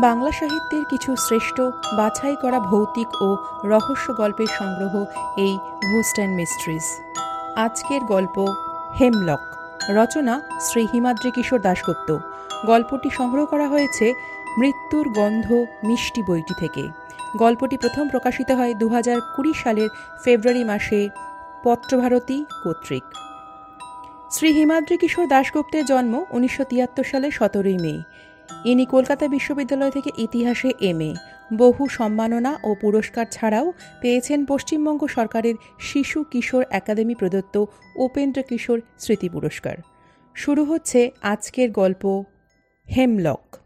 বাংলা সাহিত্যের কিছু শ্রেষ্ঠ বাছাই করা ভৌতিক ও রহস্য গল্পের সংগ্রহ এই ঘোস্ট অ্যান্ড মিস্ট্রিজ আজকের গল্প হেমলক, রচনা শ্রী হিমাদ্রি কিশোর দাশগুপ্ত। গল্পটি সংগ্রহ করা হয়েছে মৃত্যুর গন্ধ মিষ্টি বইটি থেকে। গল্পটি প্রথম প্রকাশিত হয় দু কুড়ি সালের ফেব্রুয়ারি মাসে পত্রভারতী কর্তৃক। শ্রী হিমাদ্রি কিশোর দাশগুপ্তের জন্ম উনিশশো তিয়াত্তর সালে সতেরোই মে। ইনি কলকাতা বিশ্ববিদ্যালয় থেকে ইতিহাসে এম বহু সম্মাননা ও পুরস্কার ছাড়াও পেয়েছেন পশ্চিমবঙ্গ সরকারের শিশু কিশোর একাডেমি প্রদত্ত উপেন্দ্র কিশোর স্মৃতি পুরস্কার। শুরু হচ্ছে আজকের গল্প, হেমলক।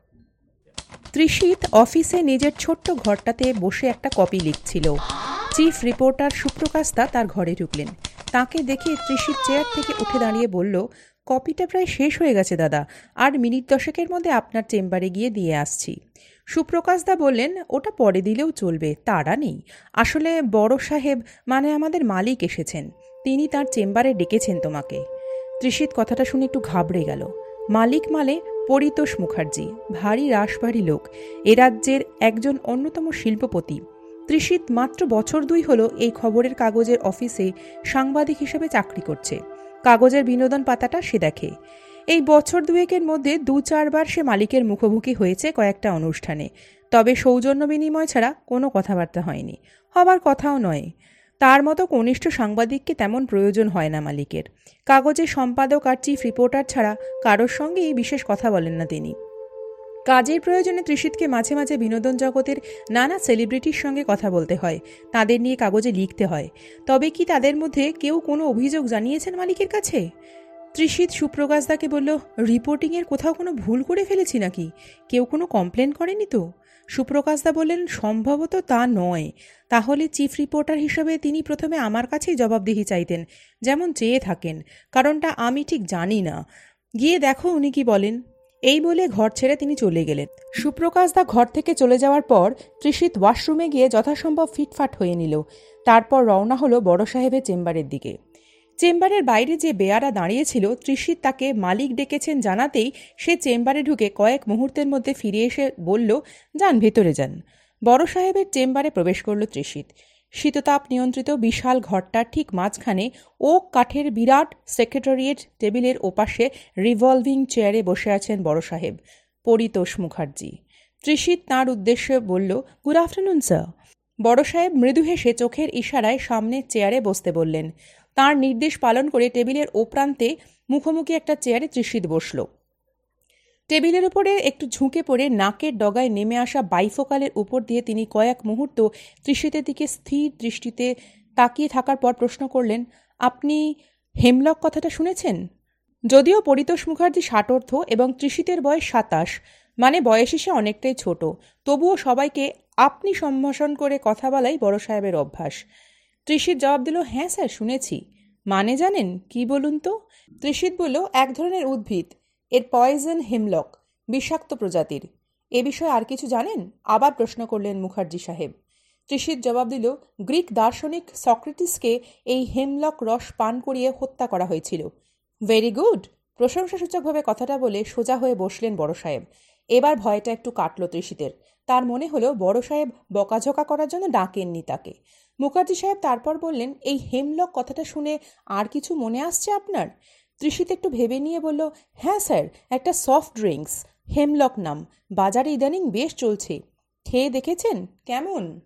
ত্রিশীত অফিসে নিজের ছোট্ট ঘরটাতে বসে একটা কপি লিখছিল। চিফ রিপোর্টার সুপ্রকাশদা তার ঘরে ঢুকলেন। তাকে দেখে ত্রিশীত চেয়ার থেকে উঠে দাঁড়িয়ে বলল কপিটা প্রায় শেষ হয়ে গেছে, দাদা। আর মিনিট দশেকের মধ্যে আপনার চেম্বারে গিয়ে দিয়ে আসছি। সুপ্রকাশদা বললেন, ওটা পরে দিলেও চলবে, তারা নেই। আসলে বড় সাহেব মানে আমাদের মালিক এসেছেন। তিনি তার চেম্বারে ডেকেছেন তোমাকে। ত্রিশিত কথাটা শুনে একটু ঘাবড়ে গেল। মালিক মালে পরিতোষ মুখার্জি, ভারী রাশভারী লোক। এ রাজ্যের একজন অন্যতম শিল্পপতি। ত্রিশিত মাত্র বছর দুই হলো এই খবরের কাগজের অফিসে সাংবাদিক হিসেবে চাকরি করছে। কাগজের বিনোদন পাতাটা সে দেখে। এই বছর দুয়েকের মধ্যে দু চারবার সে মালিকের মুখোমুখি হয়েছে কয়েকটা অনুষ্ঠানে। তবে সৌজন্য বিনিময় ছাড়া কোনো কথাবার্তা হয়নি। হবার কথাও নয়। তার মতো কনিষ্ঠ সাংবাদিককে তেমন প্রয়োজন হয় না মালিকের। কাগজের সম্পাদক আর চিফ রিপোর্টার ছাড়া কারোর সঙ্গেই বিশেষ কথা বলেন না তিনি। কাজের প্রয়োজনে ত্রিশিতকে মাঝে মাঝে বিনোদন জগতের নানা সেলিব্রিটির সঙ্গে কথা বলতে হয়। তাদের নিয়ে কাগজে লিখতে হয়। তবে কি তাদের মধ্যে কেউ কোনো অভিযোগ জানিয়েছেন মালিকের কাছে? ত্রিশিত সুপ্রকাশ দাকে বলল রিপোর্টিংয়ের কোথাও কোনো ভুল করে ফেলেছি নাকি? কেউ কোনো কমপ্লেন করেনি তো? সুপ্রকাশদা বললেন, সম্ভবত তা নয়। তাহলে চিফ রিপোর্টার হিসেবে তিনি প্রথমে আমার কাছেই জবাবদিহি চাইতেন, যেমন চেয়ে থাকেন। কারণটা আমি ঠিক জানি না। গিয়ে দেখো উনি কি বলেন। এই বলে ঘর ছেড়ে তিনি চলে গেলেন। সুপ্রকাশ দা ঘর থেকে চলে যাওয়ার পর ত্রিশিত ওয়াশরুমে গিয়ে যথাসম্ভব ফিটফাট হয়ে নিল। তারপর রওনা হলো বড় সাহেবের চেম্বারের দিকে। চেম্বারের বাইরে যে বেয়ারা দাঁড়িয়েছিল ত্রিশিত তাকে মালিক ডেকেছেন জানাতেই সে চেম্বারে ঢুকে কয়েক মুহূর্তের মধ্যে ফিরে এসে বলল, যান, ভেতরে যান। বড় সাহেবের চেম্বারে প্রবেশ করল ত্রিশিত। শীততাপ নিয়ন্ত্রিত বিশাল ঘরটার ঠিক মাঝখানে ওক কাঠের বিরাট সেক্রেটারিয়েট টেবিলের ওপাশে রিভলভিং চেয়ারে বসে আছেন বড় সাহেব, পরিতোষ মুখার্জি। ত্রিশিত তাঁর উদ্দেশ্যে বলল, গুড আফটারনুন, স্যার। বড় সাহেব মৃদু হেসে চোখের ইশারায় সামনের চেয়ারে বসতে বললেন। তার নির্দেশ পালন করে টেবিলের ওপ্রান্তে মুখোমুখি একটা চেয়ারে ত্রিশিত বসল। টেবিলের উপরে একটু ঝুঁকে পড়ে নাকের ডগায় নেমে আসা বাইফোকালের উপর দিয়ে তিনি কয়েক মুহূর্ত ত্রিশিতের দিকে স্থির দৃষ্টিতে তাকিয়ে থাকার পর প্রশ্ন করলেন, আপনি হেমলক কথাটা শুনেছেন? যদিও পরিতোষ মুখার্জি ষাটর্থ এবং তৃষিতের বয়স সাতাশ মানে বয়স সে অনেকটাই ছোট। তবুও সবাইকে আপনি সম্ভাষণ করে কথা বলাই বড় সাহেবের অভ্যাস। ত্রিশিত জবাব দিল হ্যাঁ স্যার, শুনেছি। মানে জানেন? কি বলুন তো? তৃষিত বলল, এক ধরনের উদ্ভিদ। এর পয়জন হেমলক বিষাক্ত প্রজাতির। এ বিষয়ে আর কিছু জানেন? আবার প্রশ্ন করলেন মুখার্জি সাহেব। ত্রিশিত জবাব দিল, গ্রিক দার্শনিক সক্রেটিসকে এই হেমলক রস পান করিয়ে হত্যা করা হয়েছিল। ভেরি গুড প্রশংসাসূচকভাবে কথাটা বলে সোজা হয়ে বসলেন বড় সাহেব। এবার ভয়টা একটু কাটল ত্রিশিতের। তার মনে হলো বড় সাহেব বকাঝকা করার জন্য ডাকেননি তাকে। মুখার্জি সাহেব তারপর বললেন, এই হেমলক কথাটা শুনে আর কিছু মনে আসছে আপনার? ত্রিশিত একটু ভেবে নিয়ে বলল হ্যাঁ স্যার, একটা সফট ড্রিঙ্কস হেমলক নাম বাজারে ইদানিং বেশ চলছে। খেয়ে দেখেছেন? কেমন?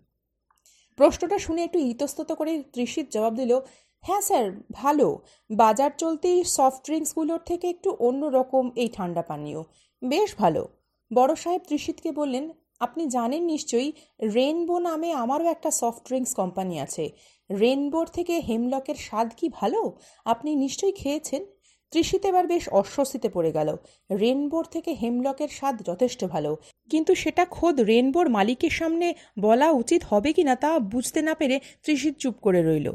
প্রশ্নটা শুনে একটু ইতস্তত করে ত্রিশিত জবাব দিল হ্যাঁ স্যার, ভালো। বাজার চলতেই সফট ড্রিঙ্কসগুলোর থেকে একটু অন্য রকম এই ঠান্ডা পানীয়। বেশ ভালো। বড় সাহেব তৃষিতকে বললেন, আপনি জানেন নিশ্চয়ই, রেনবো নামে আমারও একটা সফট ড্রিঙ্কস কোম্পানি আছে। রেনবোর থেকে হেমলকের স্বাদ কি ভালো? আপনি নিশ্চয়ই খেয়েছেন? ত্রিশিত এবার বেশ অস্বস্তিতে পড়ে গেল। রেনবোর থেকে হেমলকের স্বাদ যথেষ্ট ভালো। কিন্তু সেটা খোদ রেনবোর মালিকের সামনে বলা উচিত হবে কি না তা বুঝতে না পেরে ত্রিশিত চুপ করে রইল।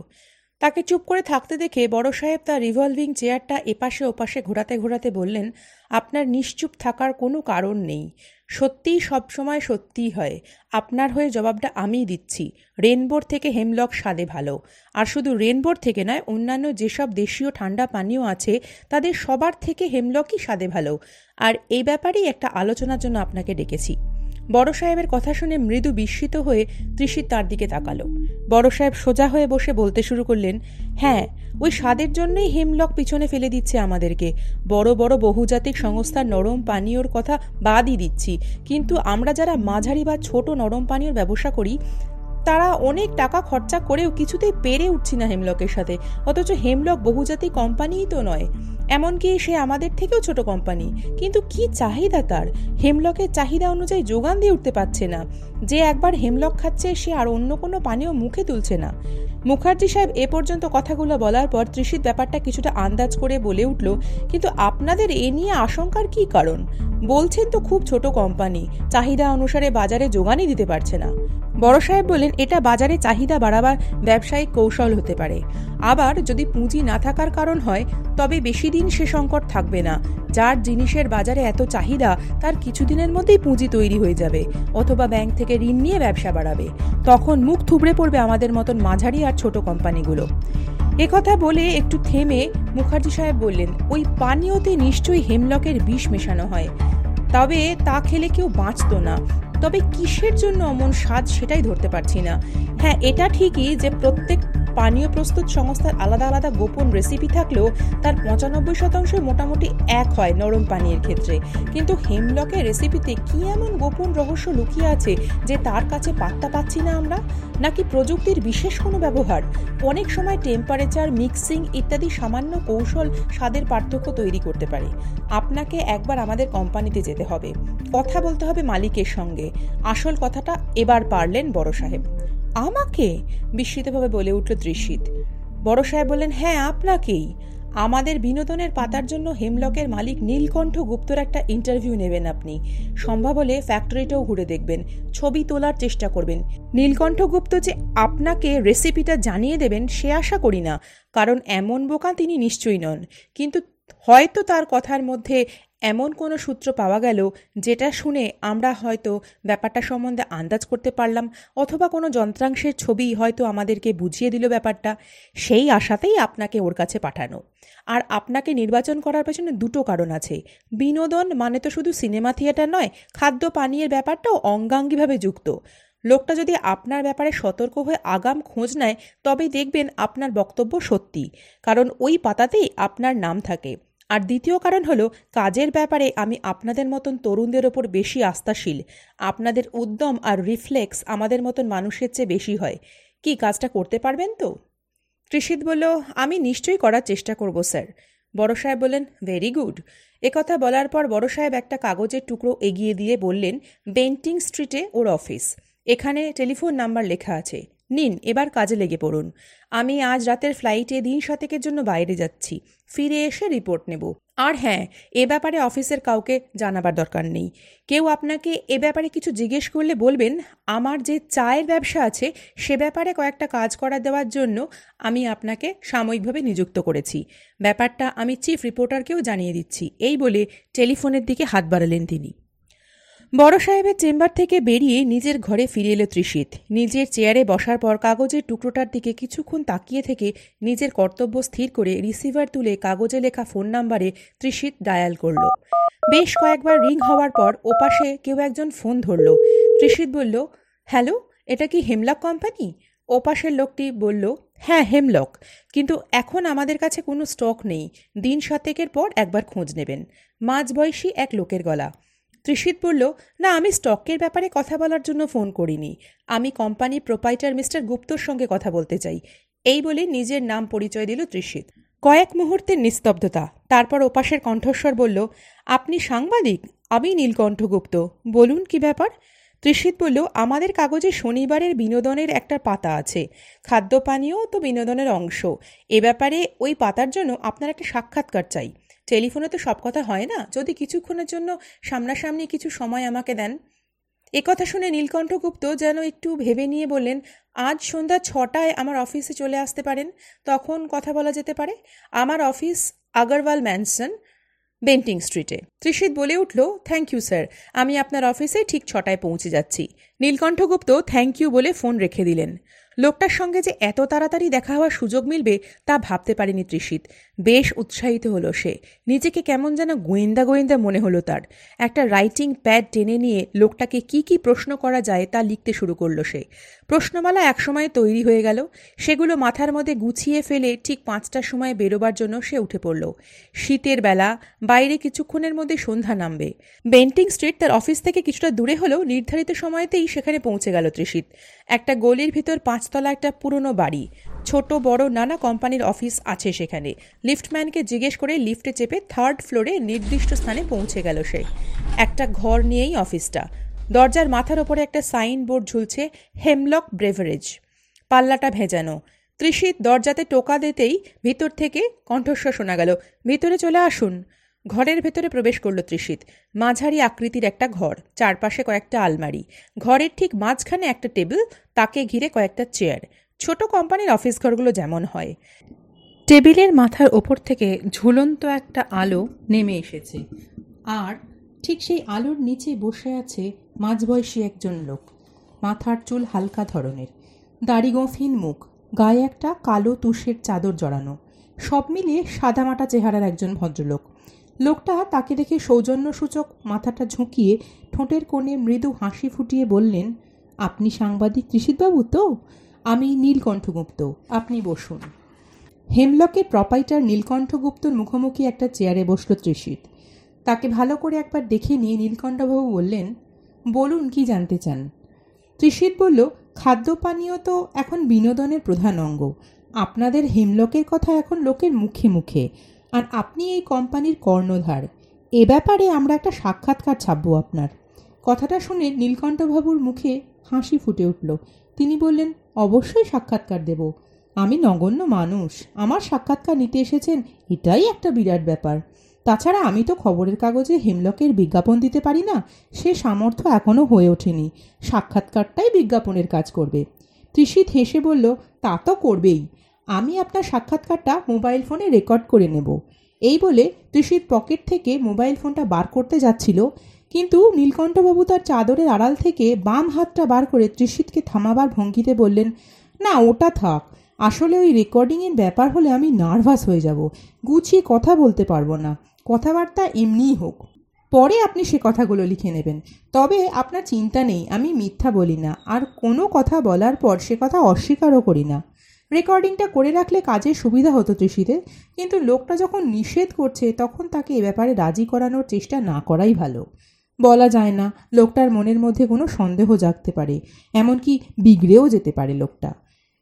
তাকে চুপ করে থাকতে দেখে বড় সাহেব তার রিভলভিং চেয়ারটা এপাশে ওপাশে ঘোরাতে ঘোরাতে বললেন, আপনার নিশ্চুপ থাকার কোনো কারণ নেই। সত্যিই সবসময় সত্যিই হয়। আপনার হয়ে জবাবটা আমিই দিচ্ছি। রেনবোর থেকে হেমলক স্বাদে ভালো। আর শুধু রেনবোর থেকে নয়, অন্যান্য যেসব দেশীয় ঠান্ডা পানীয় আছে, তাদের সবার থেকে হেমলকই স্বাদে ভালো। আর এই ব্যাপারেই একটা আলোচনার জন্য আপনাকে ডেকেছি। বড় সাহেবের কথা শুনে মৃদু বিস্মিত হয়ে ত্রিশিত তার দিকে তাকালো। বড় সাহেব সোজা হয়ে বসে বলতে শুরু করলেন হ্যাঁ ওই স্বাদের জন্যই হেমলক পিছনে ফেলে দিচ্ছে আমাদেরকে। বড় বড় বহুজাতিক সংস্থার নরম পানীয়র কথা বাদই দিচ্ছি। কিন্তু আমরা যারা মাঝারি বা ছোট নরম পানীয়র ব্যবসা করি, তারা অনেক টাকা খরচা করেও কিছুতেই পেরে উঠছি না হেমলকের সাথে। অথচ হেমলক বহুজাতিক কোম্পানিই তো নয়। এমনকি সে আমাদের থেকেও ছোট কোম্পানি। কিন্তু কি চাহিদা তার? হেমলকের চাহিদা অনুযায়ী যোগান দিয়ে উঠতে পারছে না। যে একবার হেমলক খাচ্ছে, সে আর অন্য কোনো পানীয় মুখে তুলছে না। মুখার্জি সাহেব, এ পর্যন্ত কথাগুলো বলার পর ত্রিশিত ব্যাপারটা কিছুটা আন্দাজ করে বলে উঠল, কিন্তু আপনাদের এ নিয়ে আশঙ্কার কি কারণ? বলছেন তো খুব ছোট কোম্পানি, চাহিদা অনুসারে বাজারে যোগানই দিতে পারছে না। বড় সাহেব বললেন, এটা বাজারে চাহিদা বাড়াবার ব্যবসায়িক কৌশল হতে পারে। আবার যদি পুঁজি না থাকার কারণ হয়, তবে বেশি দিন সে সংকট থাকবে না। যার জিনিসের বাজারে এত চাহিদা, তার কিছুদিনের মধ্যেই পুঁজি তৈরি হয়ে যাবে, অথবা ব্যাংক থেকে ঋণ নিয়ে ব্যবসা বাড়াবে। তখন মুখ থুবড়ে পড়বে আমাদের মতন মাঝারি আর ছোট কোম্পানিগুলো। কথা বলে একটু থেমে মুখার্জি সাহেব বললেন, ওই পানীয়তে নিশ্চয়ই হেমলকের বিষ মেশানো হয়। তবে তা খেলে কেউ বাঁচত না। তবে কিসের জন্য অমন স্বাদ সেটাই ধরতে পারছি না। হ্যাঁ এটা ঠিকই যে প্রত্যেক পানীয় প্রস্তুত সংস্থার আলাদা আলাদা গোপন রেসিপি থাকলেও তার পঁচানব্বই শতাংশ মোটামুটি এক হয় নরম পানীয়ের ক্ষেত্রে। কিন্তু হেমলকের রেসিপিতে কি এমন গোপন রহস্য লুকিয়ে আছে যে তার কাছে পাত্তা পাচ্ছি না আমরা? নাকি প্রযুক্তির বিশেষ কোনো ব্যবহার? অনেক সময় টেম্পারেচার মিক্সিং ইত্যাদি সামান্য কৌশল স্বাদের পার্থক্য তৈরি করতে পারে। আপনাকে একবার আমাদের কোম্পানিতে যেতে হবে। কথা বলতে হবে মালিকের সঙ্গে। আসল কথাটা এবার পারলেন বড় সাহেব। আমাকে? বিস্মিতভাবে বলে উঠল দৃশ্যিত বড় সাহেব বললেন হ্যাঁ আপনাকেই। আমাদের বিনোদনের পাতার জন্য হেমলকের মালিক নীলকণ্ঠ গুপ্তর একটা ইন্টারভিউ নেবেন আপনি। সম্ভব হলে ফ্যাক্টরিটাও ঘুরে দেখবেন। ছবি তোলার চেষ্টা করবেন। নীলকণ্ঠ গুপ্ত যে আপনাকে রেসিপিটা জানিয়ে দেবেন, সে আশা করি না। কারণ এমন বোকা তিনি নিশ্চয়ই নন। কিন্তু হয়তো তার কথার মধ্যে এমন কোনো সূত্র পাওয়া গেল যেটা শুনে আমরা হয়তো ব্যাপারটা সম্বন্ধে আন্দাজ করতে পারলাম অথবা কোনো যন্ত্রাংশের ছবি হয়তো আমাদেরকে বুঝিয়ে দিল ব্যাপারটা। সেই আশাতেই আপনাকে ওর কাছে পাঠানো। আর আপনাকে নির্বাচন করার পেছনে দুটো কারণ আছে। বিনোদন মানে তো শুধু সিনেমা থিয়েটার নয়, খাদ্য পানীয়ের ব্যাপারটাও অঙ্গাঙ্গিভাবে যুক্ত। লোকটা যদি আপনার ব্যাপারে সতর্ক হয়ে আগাম খোঁজ নেয়, তবেই দেখবেন আপনার বক্তব্য সত্যি। কারণ ওই পাতাতেই আপনার নাম থাকে। আর দ্বিতীয় কারণ হলো, কাজের ব্যাপারে আমি আপনাদের মতন তরুণদের ওপর বেশি আস্থাশীল। আপনাদের উদ্যম আর রিফ্লেক্স আমাদের মতন মানুষের চেয়ে বেশি হয়। কি কাজটা করতে পারবেন তো? ত্রিশিত বলল, আমি নিশ্চয়ই করার চেষ্টা করব, স্যার। বড় সাহেব বললেন, ভেরি গুড। একথা বলার পর বড় সাহেব একটা কাগজের টুকরো এগিয়ে দিয়ে বললেন, বেন্টিং স্ট্রিটে ওর অফিস। এখানে টেলিফোন নাম্বার লেখা আছে। নিন, এবার কাজে লেগে পড়ুন। আমি আজ রাতের ফ্লাইটে দিন শতেকের জন্য বাইরে যাচ্ছি। ফিরে এসে রিপোর্ট নেব। আর হ্যাঁ এ ব্যাপারে অফিসের কাউকে জানাবার দরকার নেই। কেউ আপনাকে এ ব্যাপারে কিছু জিজ্ঞেস করলে বলবেন, আমার যে চায়ের ব্যবসা আছে, সে ব্যাপারে কয়েকটা কাজ করা দেওয়ার জন্য আমি আপনাকে সাময়িকভাবে নিযুক্ত করেছি। ব্যাপারটা আমি চিফ রিপোর্টারকেও জানিয়ে দিচ্ছি। এই বলে টেলিফোনের দিকে হাত বাড়ালেন তিনি। বড় সাহেবের চেম্বার থেকে বেরিয়ে নিজের ঘরে ফিরে এলো ত্রিশিত। নিজের চেয়ারে বসার পর কাগজের টুকরোটার দিকে কিছুক্ষণ তাকিয়ে থেকে নিজের কর্তব্য স্থির করে রিসিভার তুলে কাগজে লেখা ফোন নাম্বারে ত্রিশিত ডায়াল করল। বেশ কয়েকবার রিং হওয়ার পর ওপাশে কেউ একজন ফোন ধরল। ত্রিশিত বলল, হ্যালো, এটা কি হেমলক কোম্পানি? ওপাশের লোকটি বলল হ্যাঁ হেমলক, কিন্তু এখন আমাদের কাছে কোনো স্টক নেই। দিন সাতেকের পর একবার খোঁজ নেবেন। মাঝবয়সী এক লোকের গলা। ত্রিশিত বলল, না, আমি স্টকের ব্যাপারে কথা বলার জন্য ফোন করিনি। আমি কোম্পানির প্রোপাইটার মিস্টার গুপ্তর সঙ্গে কথা বলতে চাই। এই বলে নিজের নাম পরিচয় দিল ত্রিশিত কয়েক মুহূর্তের নিস্তব্ধতা, তারপর ওপাশের কণ্ঠস্বর বলল, আপনি সাংবাদিক? আমি নীলকণ্ঠ গুপ্ত। বলুন কি ব্যাপার? ত্রিশিত বলল, আমাদের কাগজে শনিবারের বিনোদনের একটা পাতা আছে। খাদ্য পানীয় তো বিনোদনের অংশ। এ ব্যাপারে ওই পাতার জন্য আপনার একটা সাক্ষাৎকার চাই। টেলিফোনে তো সব কথা হয় না। যদি কিছুক্ষণের জন্য সামনাসামনি কিছু সময় আমাকে দেন। কথা শুনে নীলকণ্ঠগুপ্ত যেন একটু ভেবে নিয়ে বললেন, আজ সন্ধ্যা ছটায় আমার অফিসে চলে আসতে পারেন। তখন কথা বলা যেতে পারে। আমার অফিস আগরওয়াল ম্যানসন, বেন্টিং স্ট্রিটে। ত্রিশিত বলে উঠল, থ্যাংক ইউ, স্যার। আমি আপনার অফিসে ঠিক ছটায় পৌঁছে যাচ্ছি। নীলকণ্ঠগুপ্ত থ্যাংক ইউ বলে ফোন রেখে দিলেন। লোকটার সঙ্গে যে এত তাড়াতাড়ি দেখা হওয়ার সুযোগ মিলবে তা ভাবতে পারেনি ত্রিশিত। বেশ উৎসাহিত হলো সে। নিজেকে কেমন যেন গোয়েন্দা গোয়েন্দা মনে হলো তার। একটা রাইটিং প্যাড টেনে নিয়ে লোকটাকে কি কি প্রশ্ন করা যায় তা লিখতে শুরু করল সে। প্রশ্নমালা একসময় তৈরি হয়ে গেল। সেগুলো মাথার মধ্যে গুছিয়ে ফেলে ঠিক পাঁচটার সময় বেরোবার জন্য সে উঠে পড়ল। শীতের বেলা, বাইরে কিছুক্ষণের মধ্যে সন্ধ্যা নামবে। বেন্টিং স্ট্রিট তার অফিস থেকে কিছুটা দূরে হলেও নির্ধারিত সময়তেই সেখানে পৌঁছে গেল ত্রিশিত। একটা গলির ভিতর পাঁচতলা একটা পুরনো বাড়ি। ছোট বড় নানা কোম্পানির অফিস আছে সেখানে। লিফটম্যানকে জিজ্ঞেস করে লিফটে চেপে থার্ড ফ্লোরে নির্দিষ্ট স্থানে পৌঁছে গেল সে। একটা ঘর নিয়েই অফিসটা। দরজার মাথার ওপরে একটা সাইন বোর্ড ঝুলছে, হেমলক ব্রেভারেজ। পাল্লাটা ভেজানো। ত্রিশিত দরজাতে টোকা দিতেই ভিতর থেকে কণ্ঠস্বর শোনা গেল, ভিতরে চলে আসুন। ঘরের ভেতরে প্রবেশ করল ত্রিশিত। মাঝারি আকৃতির একটা ঘর, চারপাশে কয়েকটা আলমারি। ঘরের ঠিক মাঝখানে একটা টেবিল, তাকে ঘিরে কয়েকটা চেয়ার। ছোট কোম্পানির অফিস ঘরগুলো যেমন হয়। টেবিলের মাথার ওপর থেকে ঝুলন্ত একটা আলো নেমে এসেছে। আর ঠিক সেই আলোর নিচে বসে আছে মাঝবয়সী একজন লোক। মাথার চুল হালকা ধরনের। দাড়ি গফিন মুখ। গায়ে একটা কালো তুষের চাদর জড়ানো। সব মিলিয়ে সাদামাটা চেহারার একজন ভদ্রলোক। লোকটা তাকে দেখে সৌজন্যসূচক মাথাটা ঝুঁকিয়ে ঠোঁটের কোণে মৃদু হাসি ফুটিয়ে বললেন, আপনি সাংবাদিক কৃষিতবাবু তো? আমি নীলকণ্ঠগুপ্ত, আপনি বসুন। হেমলকের প্রপাইটার নীলকণ্ঠগুপ্তর মুখোমুখি একটা চেয়ারে বসল ত্রিশিত। তাকে ভালো করে একবার দেখে নিয়ে নীলকণ্ঠবাবু বললেন, বলুন, কি জানতে চান? ত্রিশিত বলল খাদ্য পানীয় তো এখন বিনোদনের প্রধান অঙ্গ। আপনাদের হেমলকের কথা এখন লোকের মুখে মুখে। আর আপনি এই কোম্পানির কর্ণধার। এ ব্যাপারে আমরা একটা সাক্ষাৎকার ছাপবো আপনার। কথাটা শুনে নীলকণ্ঠবাবুর মুখে হাসি ফুটে উঠল। তিনি বললেন অবশ্যই সাক্ষাৎকার দেব। আমি নগণ্য মানুষ। আমার সাক্ষাৎকার নিতে এসেছেন এটাই একটা বিরাট ব্যাপার। তাছাড়া আমি তো খবরের কাগজে হেমলকের বিজ্ঞাপন দিতে পারি না, সে সামর্থ্য এখনও হয়ে ওঠেনি। সাক্ষাৎকারটাই বিজ্ঞাপনের কাজ করবে। তৃষিত হেসে বলল, তা তো করবেই। আমি আপনার সাক্ষাৎকারটা মোবাইল ফোনে রেকর্ড করে নেব। এই বলে তৃষিত পকেট থেকে মোবাইল ফোনটা বার করতে যাচ্ছিল। কিন্তু নীলকণ্ঠবাবু তার চাদরের আড়াল থেকে বাম হাতটা বার করে ত্রিশিতকে থামাবার ভঙ্গিতে বললেন, না, ওটা থাক। আসলে ওই রেকর্ডিংয়ের ব্যাপার হলে আমি নার্ভাস হয়ে যাব। গুছিয়ে কথা বলতে পারব না। কথাবার্তা এমনিই হোক। পরে আপনি সে কথাগুলো লিখে নেবেন। তবে আপনার চিন্তা নেই, আমি মিথ্যা বলি না। আর কোনো কথা বলার পর সে কথা অস্বীকারও করি না। রেকর্ডিংটা করে রাখলে কাজের সুবিধা হতো ত্রিশিদের কিন্তু লোকটা যখন নিষেধ করছে, তখন তাকে এ ব্যাপারে রাজি করানোর চেষ্টা না করাই ভালো। বলা যায় না, লোকটার মনের মধ্যে কোনো সন্দেহ জাগতে পারে, এমনকি বিগড়েও যেতে পারে লোকটা।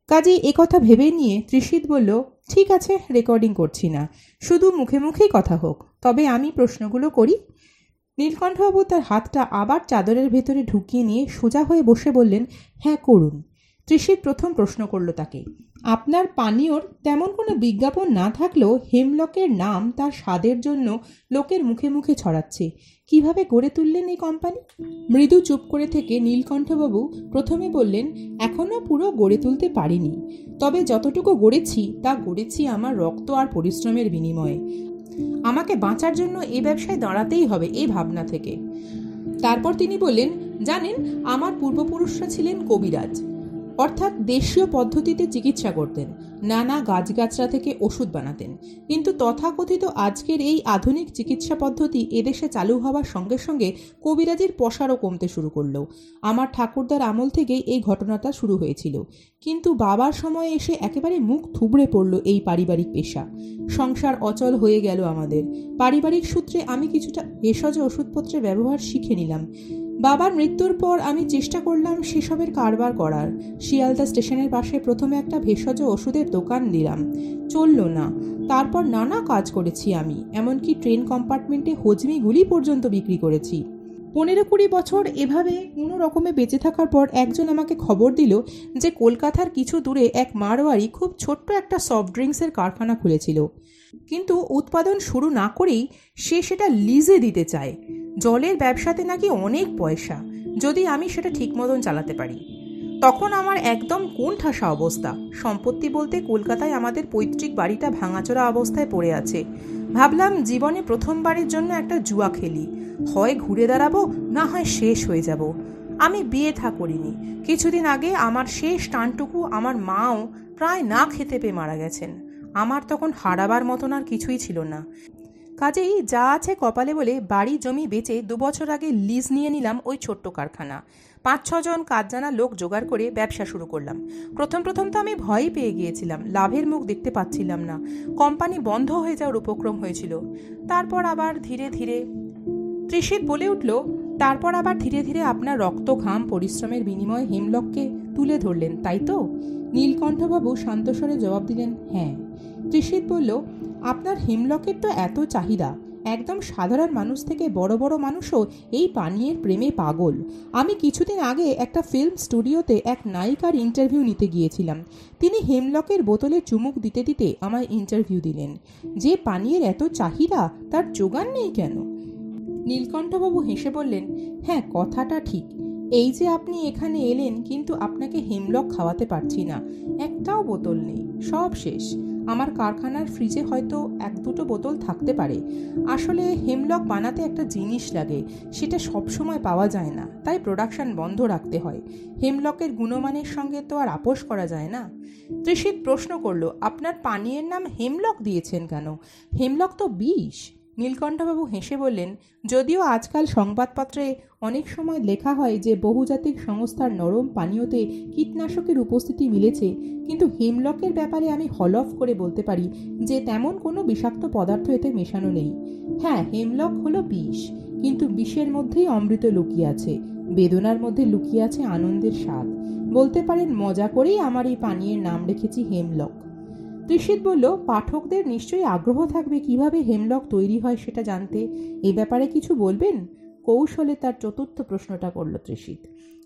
কাজে কথা ভেবে নিয়ে ত্রিশিত বলল, ঠিক আছে রেকর্ডিং করছি না। শুধু মুখে মুখেই কথা হোক, তবে আমি প্রশ্নগুলো করি। নীলকণ্ঠবাবু তার হাতটা আবার চাদরের ভেতরে ঢুকিয়ে নিয়ে সোজা হয়ে বসে বললেন হ্যাঁ করুন। ত্রিশিত প্রথম প্রশ্ন করল তাকে, আপনার পানীয়র তেমন কোনো বিজ্ঞাপন না থাকলেও হেমলকের নাম তার স্বাদের জন্য লোকের মুখে মুখে ছড়াচ্ছে। কীভাবে গড়ে তুললেন এই কোম্পানি? মৃদু চুপ করে থেকে নীলকণ্ঠবাবু প্রথমে বললেন এখনও পুরো গড়ে তুলতে পারিনি। তবে যতটুকু গড়েছি, তা গড়েছি আমার রক্ত আর পরিশ্রমের বিনিময়ে। আমাকে বাঁচার জন্য এই ব্যবসায় দাঁড়াতেই হবে এই ভাবনা থেকে। তারপর তিনি বললেন, জানেন, আমার পূর্বপুরুষরা ছিলেন কবিরাজ। অর্থাৎ দেশীয় পদ্ধতিতে চিকিৎসা করতেন, নানা গাছগাছরা থেকে ওষুধ বানাতেন। কিন্তু তথাকথিত আজকের এই আধুনিক চিকিৎসা পদ্ধতি এদেশে চালু হওয়ার সঙ্গে সঙ্গে কবিরাজির পশারও কমতে শুরু করল। আমার ঠাকুরদার আমল থেকেই এই ঘটনাটা শুরু হয়েছিল। কিন্তু বাবার সময়ে এসে একেবারে মুখ থুবড়ে পড়ল এই পারিবারিক পেশা। সংসার অচল হয়ে গেল আমাদের। পারিবারিক সূত্রে আমি কিছুটা ভেষজ ওষুধপত্রের ব্যবহার শিখে নিলাম। বাবার মৃত্যুর পর আমি চেষ্টা করলাম সেসবের কারবার করার। শিয়ালদা স্টেশনের পাশে প্রথমে একটা ভেষজ ওষুধের দোকান দিলাম চলল না। তারপর নানা কাজ করেছি আমি, এমনকি ট্রেন কম্পার্টমেন্টে হজমি গুলি পর্যন্ত বিক্রি করেছি। পনেরো কুড়ি বছর এভাবে কোনো রকমে বেঁচে থাকার পর একজন আমাকে খবর দিল যে কলকাতার কিছু দূরে এক মারোয়ারি খুব ছোট্ট একটা সফট ড্রিঙ্কসের কারখানা খুলেছিল। কিন্তু উৎপাদন শুরু না করেই সে সেটা লিজে দিতে চায়। জলের ব্যবসাতে নাকি অনেক পয়সা, যদি আমি সেটা ঠিক মতন চালাতে পারি। তখন আমার একদম কোন ঠাসা অবস্থা। সম্পত্তি বলতে কলকাতায় আমাদের পৈতৃক বাড়িটা ভাঙাচোরা অবস্থায় পড়ে আছে। ভাবলাম জীবনে প্রথমবারের জন্য একটা জুয়া খেলি। হয় ঘুরে দাঁড়াবো, না হয় শেষ হয়ে যাব। আমি বিয়ে থা করিনি। কিছুদিন আগে আমার শেষ টানটুকু আমার মাও প্রায় না খেতে পেয়ে মারা গেছেন। আমার তখন হারাবার মতন আর কিছুই ছিল না। কাজেই যা আছে কপালে বলে বাড়ি জমি বেচে দু বছর আগে লিজ নিয়ে নিলাম ওই ছোট্ট কারখানা। পাঁচ ছজন কাজ জানা লোক জোগাড় করে ব্যবসা শুরু করলাম। প্রথম প্রথম তো আমি ভয়ই পেয়ে গিয়েছিলাম, লাভের মুখ দেখতে পাচ্ছিলাম না। কোম্পানি বন্ধ হয়ে যাওয়ার উপক্রম হয়েছিল। তারপর আবার ধীরে ধীরে ত্রিশিত বলে উঠল, তারপর আবার ধীরে ধীরে আপনার রক্ত, ঘাম, পরিশ্রমের বিনিময়ে হেমলককে তুলে ধরলেন, তাই তো? নীলকণ্ঠবাবু শান্তস্বরে জবাব দিলেন হ্যাঁ। ত্রিশিত বলল, আপনার হিমলকের তো এত চাহিদা। একদম সাধারণ মানুষ থেকে বড় বড় মানুষও এই পানীয়ের প্রেমে পাগল। আমি কিছুদিন আগে একটা ফিল্ম স্টুডিওতে এক নায়িকার ইন্টারভিউ নিতে গিয়েছিলাম। তিনি হেমলকের বোতলে চুমুক দিতে দিতে আমায় ইন্টারভিউ দিলেন। যে পানীয়ের এত চাহিদা, তার যোগান নেই কেন? নীলকণ্ঠবাবু হেসে বললেন হ্যাঁ কথাটা ঠিক। এই যে আপনি এখানে এলেন, কিন্তু আপনাকে হেমলক খাওয়াতে পারছি না। একটাও বোতল নেই। সব শেষ। আমার কারখানার ফ্রিজে হয়তো এক দুটো বোতল থাকতে পারে। আসলে হেমলক বানাতে একটা জিনিস লাগে, সেটা সবসময় পাওয়া যায় না, তাই প্রোডাকশন বন্ধ রাখতে হয়। হেমলকের গুণমানের সঙ্গে তো আর আপোষ করা যায় না। তৃষিত প্রশ্ন করল, আপনার পানীয়ের নাম হেমলক দিয়েছেন কেন? হেমলক তো বিষ। নীলকণ্ঠবাবু হেসে বললেন, যদিও আজকাল সংবাদপত্রে অনেক সময় লেখা হয় যে বহুজাতিক সংস্থার নরম পানীয়তে কীটনাশকের উপস্থিতি মিলেছে, কিন্তু হেমলকের ব্যাপারে আমি হলফ করে বলতে পারি যে তেমন কোনো বিষাক্ত পদার্থ এতে মেশানো নেই। হ্যাঁ হেমলক হলো বিষ, কিন্তু বিষের মধ্যেই অমৃত লুকিয়ে আছে, বেদনার মধ্যে লুকিয়ে আছে আনন্দের স্বাদ। বলতে পারেন মজা করেই আমার এই পানীয়ের নাম রেখেছি হেমলক। ত্রিশিত বলল, পাঠকদের নিশ্চয়ই আগ্রহ থাকবে কীভাবে হেমলক তৈরি হয় সেটা জানতে। এ ব্যাপারে কিছু বলবেন? কৌশলে তার চতুর্থ প্রশ্নটা করল ত্রিশিত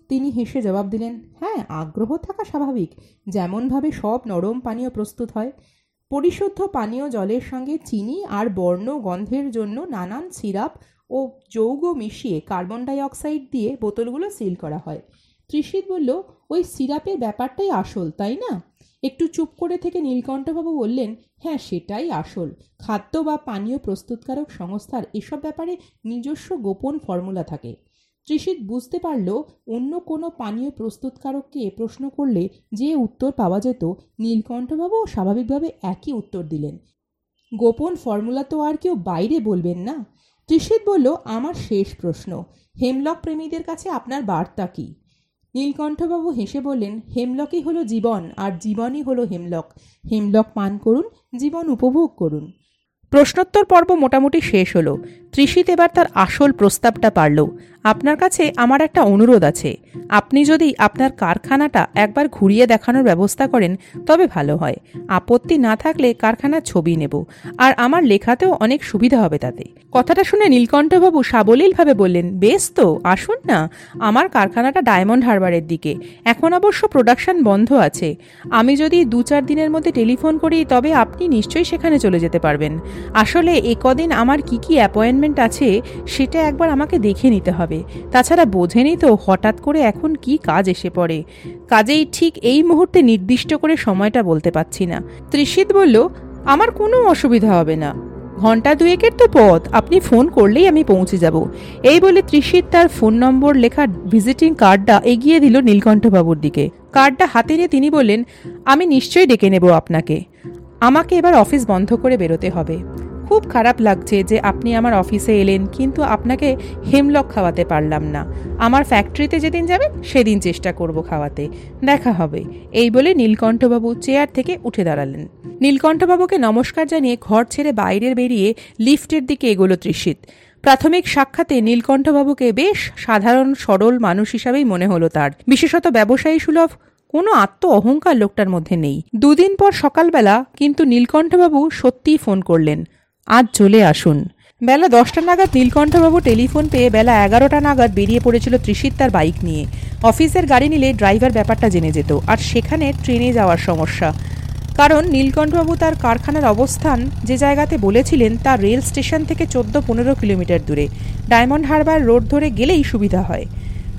তিনি হেসে জবাব দিলেন হ্যাঁ আগ্রহ থাকা স্বাভাবিক। যেমনভাবে সব নরম পানীয় প্রস্তুত হয়। পরিশুদ্ধ পানীয় জলের সঙ্গে চিনি আর বর্ণ গন্ধের জন্য নানান সিরাপ ও যৌগ মিশিয়ে কার্বন ডাইঅক্সাইড দিয়ে বোতলগুলো সিল করা হয়। ত্রিশিত বলল, ওই সিরাপের ব্যাপারটাই আসল, তাই না? একটু চুপ করে থেকে নীলকণ্ঠবাবু বললেন হ্যাঁ সেটাই আসল। খাদ্য বা পানীয় প্রস্তুতকারক সংস্থার এসব ব্যাপারে নিজস্ব গোপন ফর্মুলা থাকে। ত্রিশিত বুঝতে পারল, অন্য কোনো পানীয় প্রস্তুতকারককে প্রশ্ন করলে যে উত্তর পাওয়া যেত, নীলকণ্ঠবাবু স্বাভাবিকভাবে একই উত্তর দিলেন। গোপন ফর্মুলা তো আর কেউ বাইরে বলবেন না। ত্রিশিত বলল, আমার শেষ প্রশ্ন। হেমলক প্রেমীদের কাছে আপনার বার্তা কী? নীলকণ্ঠবাবু হেসে বললেন, হেমলকই হলো জীবন, আর জীবনই হলো হেমলক। হেমলক পান করুন, জীবন উপভোগ করুন। প্রশ্নোত্তর পর্ব মোটামুটি শেষ হলো। ত্রিশিত এবার তার আসল প্রস্তাবটা পারল। আপনার কাছে আমার একটা অনুরোধ আছে। আপনি যদি আপনার কারখানাটা একবার ঘুরিয়ে দেখানোর ব্যবস্থা করেন, তবে ভালো হয়। আপত্তি না থাকলে কারখানার ছবি নেব। আর আমার লেখাতেও অনেক সুবিধা হবে তাতে। কথাটা শুনে নীলকণ্ঠবাবু সাবলীলভাবে বললেন, বেশ তো, আসুন না। আমার কারখানাটা ডায়মন্ড হারবারের দিকে। এখন অবশ্য প্রোডাকশন বন্ধ আছে। আমি যদি দু চার দিনের মধ্যে টেলিফোন করি, তবে আপনি নিশ্চয়ই সেখানে চলে যেতে পারবেন। আসলে এ কদিন আমার কি কি অ্যাপয়েন্টমেন্ট আছে, সেটা একবার আমাকে দেখে নিতে হবে। তাছাড়া বোঝেনি তো হঠাৎ করে এখন কি কাজ এসে পড়ে। কাজেই ঠিক এই মুহূর্তে নির্দিষ্ট করে সময়টা বলতে পারছি না। ত্রিশিত বলল, আমার কোনো অসুবিধা হবে না। ঘণ্টা দুয়েকের তো পথ, আপনি ফোন করলেই আমি পৌঁছে যাব। এই বলে ত্রিশিত তার ফোন নম্বর লেখা ভিজিটিং কার্ডটা এগিয়ে দিল নীলকণ্ঠবাবুর দিকে। কার্ডটা হাতে নিয়ে তিনি বললেন, আমি নিশ্চয়ই ডেকে নেব আপনাকে। আমাকে এবার অফিস বন্ধ করে বেরোতে হবে। খুব খারাপ লাগছে যে আপনি আমার অফিসে এলেন, কিন্তু আপনাকে হেমলক খাওয়াতে পারলাম না। আমার ফ্যাক্টরিতে যেদিন যাবেন, সেদিন চেষ্টা করব খাওয়াতে। দেখা হবে। এই বলে নীলকণ্ঠবাবু চেয়ার থেকে উঠে দাঁড়ালেন। নীলকণ্ঠবাবুকে নমস্কার জানিয়ে ঘর ছেড়ে বাইরের বেরিয়ে লিফটের দিকে এগোলো ত্রিশিত প্রাথমিক সাক্ষাতে নীলকণ্ঠবাবুকে বেশ সাধারণ, সরল মানুষ হিসাবেই মনে হলো তার। বিশেষত ব্যবসায়ী সুলভ, কোনো আত্ম অহংকার লোকটার মধ্যে নেই। দুদিন পর সকালবেলা কিন্তু নীলকণ্ঠবাবু সত্যিই ফোন করলেন। আজ চলে আসুন। বেলা দশটা নাগাদ নীলকণ্ঠবাবু টেলিফোন পেয়ে বেলা এগারোটা নাগাদ বেরিয়ে পড়েছিল ত্রিশিত তার বাইক নিয়ে। অফিসের গাড়ি নিলে ড্রাইভার ব্যাপারটা জেনে যেত, আর সেখানে ট্রেনে যাওয়ার সমস্যা। কারণ নীলকণ্ঠবাবু তার কারখানার অবস্থান যে জায়গাতে বলেছিলেন তা রেল স্টেশন থেকে চোদ্দ পনেরো কিলোমিটার দূরে। ডায়মন্ড হারবার রোড ধরে গেলেই সুবিধা হয়।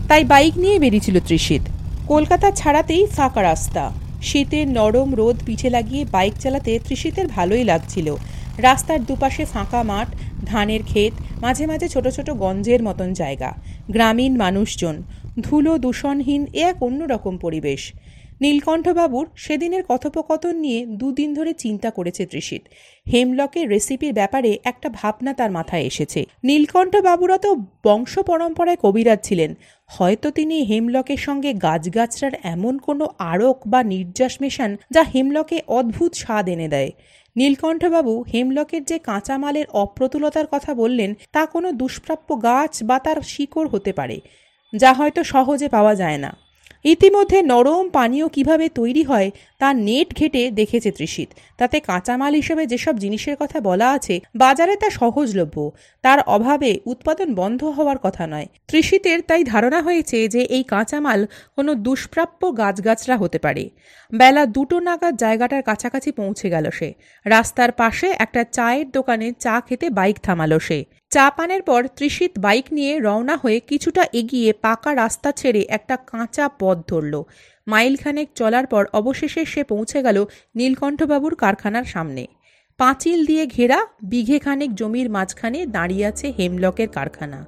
তাই বাইক নিয়ে বেরিয়েছিল ত্রিশিত কলকাতা ছাড়াতেই ফাঁকা রাস্তা। শীতের নরম রোদ পিঠে লাগিয়ে বাইক চালাতে ত্রিশিতের ভালোই লাগছিল। রাস্তার দুপাশে ফাঁকা মাঠ, ধানের ক্ষেত, মাঝে মাঝে ছোট ছোট গঞ্জের মতন জায়গা। গ্রামীণ মানুষজন, ধুলো দূষণহীন এ এক অন্যরকম পরিবেশ। নীলকণ্ঠবাবুর সেদিনের কথোপকথন নিয়ে দুদিন ধরে চিন্তা করেছে তৃষিত। হেমলকের রেসিপির ব্যাপারে একটা ভাবনা তার মাথায় এসেছে। নীলকণ্ঠবাবুরা তো বংশ পরম্পরায় কবিরাজ ছিলেন। হয়তো তিনি হেমলকের সঙ্গে গাছগাছরার এমন কোনো আড়ক বা নির্যাস মেশান যা হেমলকে অদ্ভুত স্বাদ এনে দেয়। নীলকণ্ঠবাবু হেমলকের যে কাঁচামালের অপ্রতুলতার কথা বললেন, তা কোনো দুষ্প্রাপ্য গাছ বা তার শিকড় হতে পারে, যা হয়তো সহজে পাওয়া যায় না। ইতিমধ্যে নরম পানীয় কীভাবে তৈরি হয়, তা নেট ঘেটে দেখেছে তৃষিত তাতে কাঁচামাল হিসেবে যেসব জিনিসের কথা বলা আছে, বাজারে তা সহজলভ্য। তার অভাবে উৎপাদন বন্ধ হওয়ার কথা নয়। তৃষিতের তাই ধারণা হয়েছে যে এই কাঁচামাল কোনো দুষ্প্রাপ্য গাছগাছরা হতে পারে। বেলা দুটো নাগাদ জায়গাটার কাছাকাছি পৌঁছে গেল সে। রাস্তার পাশে একটা চায়ের দোকানে চা খেতে বাইক থামালো সে। চা পানের পর ত্রিশিত বাইক নিয়ে রওনা হয়ে কিছুটা এগিয়ে পাকা রাস্তা ছেড়ে একটা কাঁচা পথ ধরল। মাইলখানেক চলার পর অবশেষে সে পৌঁছে গেল নীলকণ্ঠবাবুর কারখানার সামনে। পাঁচিল দিয়ে ঘেরা বিঘেখানেক জমির মাঝখানে দাঁড়িয়ে আছে হেমলকের কারখানা।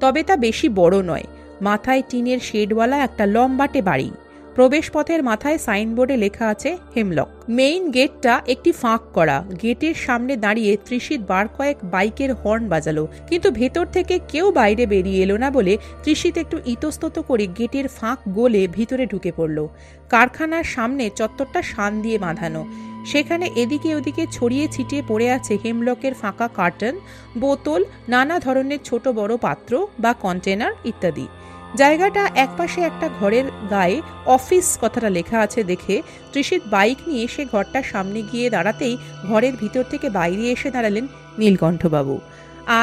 তবে তা বেশি বড় নয়। মাথায় টিনের শেডওয়ালা একটা লম্বাটে বাড়ি। প্রবেশপথের মাথায় সাইনবোর্ডে লেখা আছে হেমলক। মেইন গেটটা একটি ফাঁক করা। গেটের সামনে দাঁড়িয়ে ত্রিশিত বার কয়েক বাইকের হর্ন বাজালো। কিন্তু ভেতর থেকে কেউ বাইরে বেরিয়ে এলো না বলে ত্রিশিত একটু ইতস্তত করে গেটের ফাঁক গোলে ভিতরে ঢুকে পড়ল। কারখানার সামনে চত্বরটা শান দিয়ে বাঁধানো। সেখানে এদিকে ওদিকে ছড়িয়ে ছিটিয়ে পড়ে আছে হেমলকের ফাঁকা কার্টন, বোতল, নানা ধরনের ছোট বড় পাত্র বা কন্টেনার ইত্যাদি। জায়গাটা একপাশে একটা ঘরের গায়ে অফিস কথাটা লেখা আছে দেখে ত্রিশিত বাইক নিয়ে সে ঘরটার সামনে গিয়ে দাঁড়াতেই ঘরের ভিতর থেকে বাইরে এসে দাঁড়ালেন নীলকণ্ঠবাবু।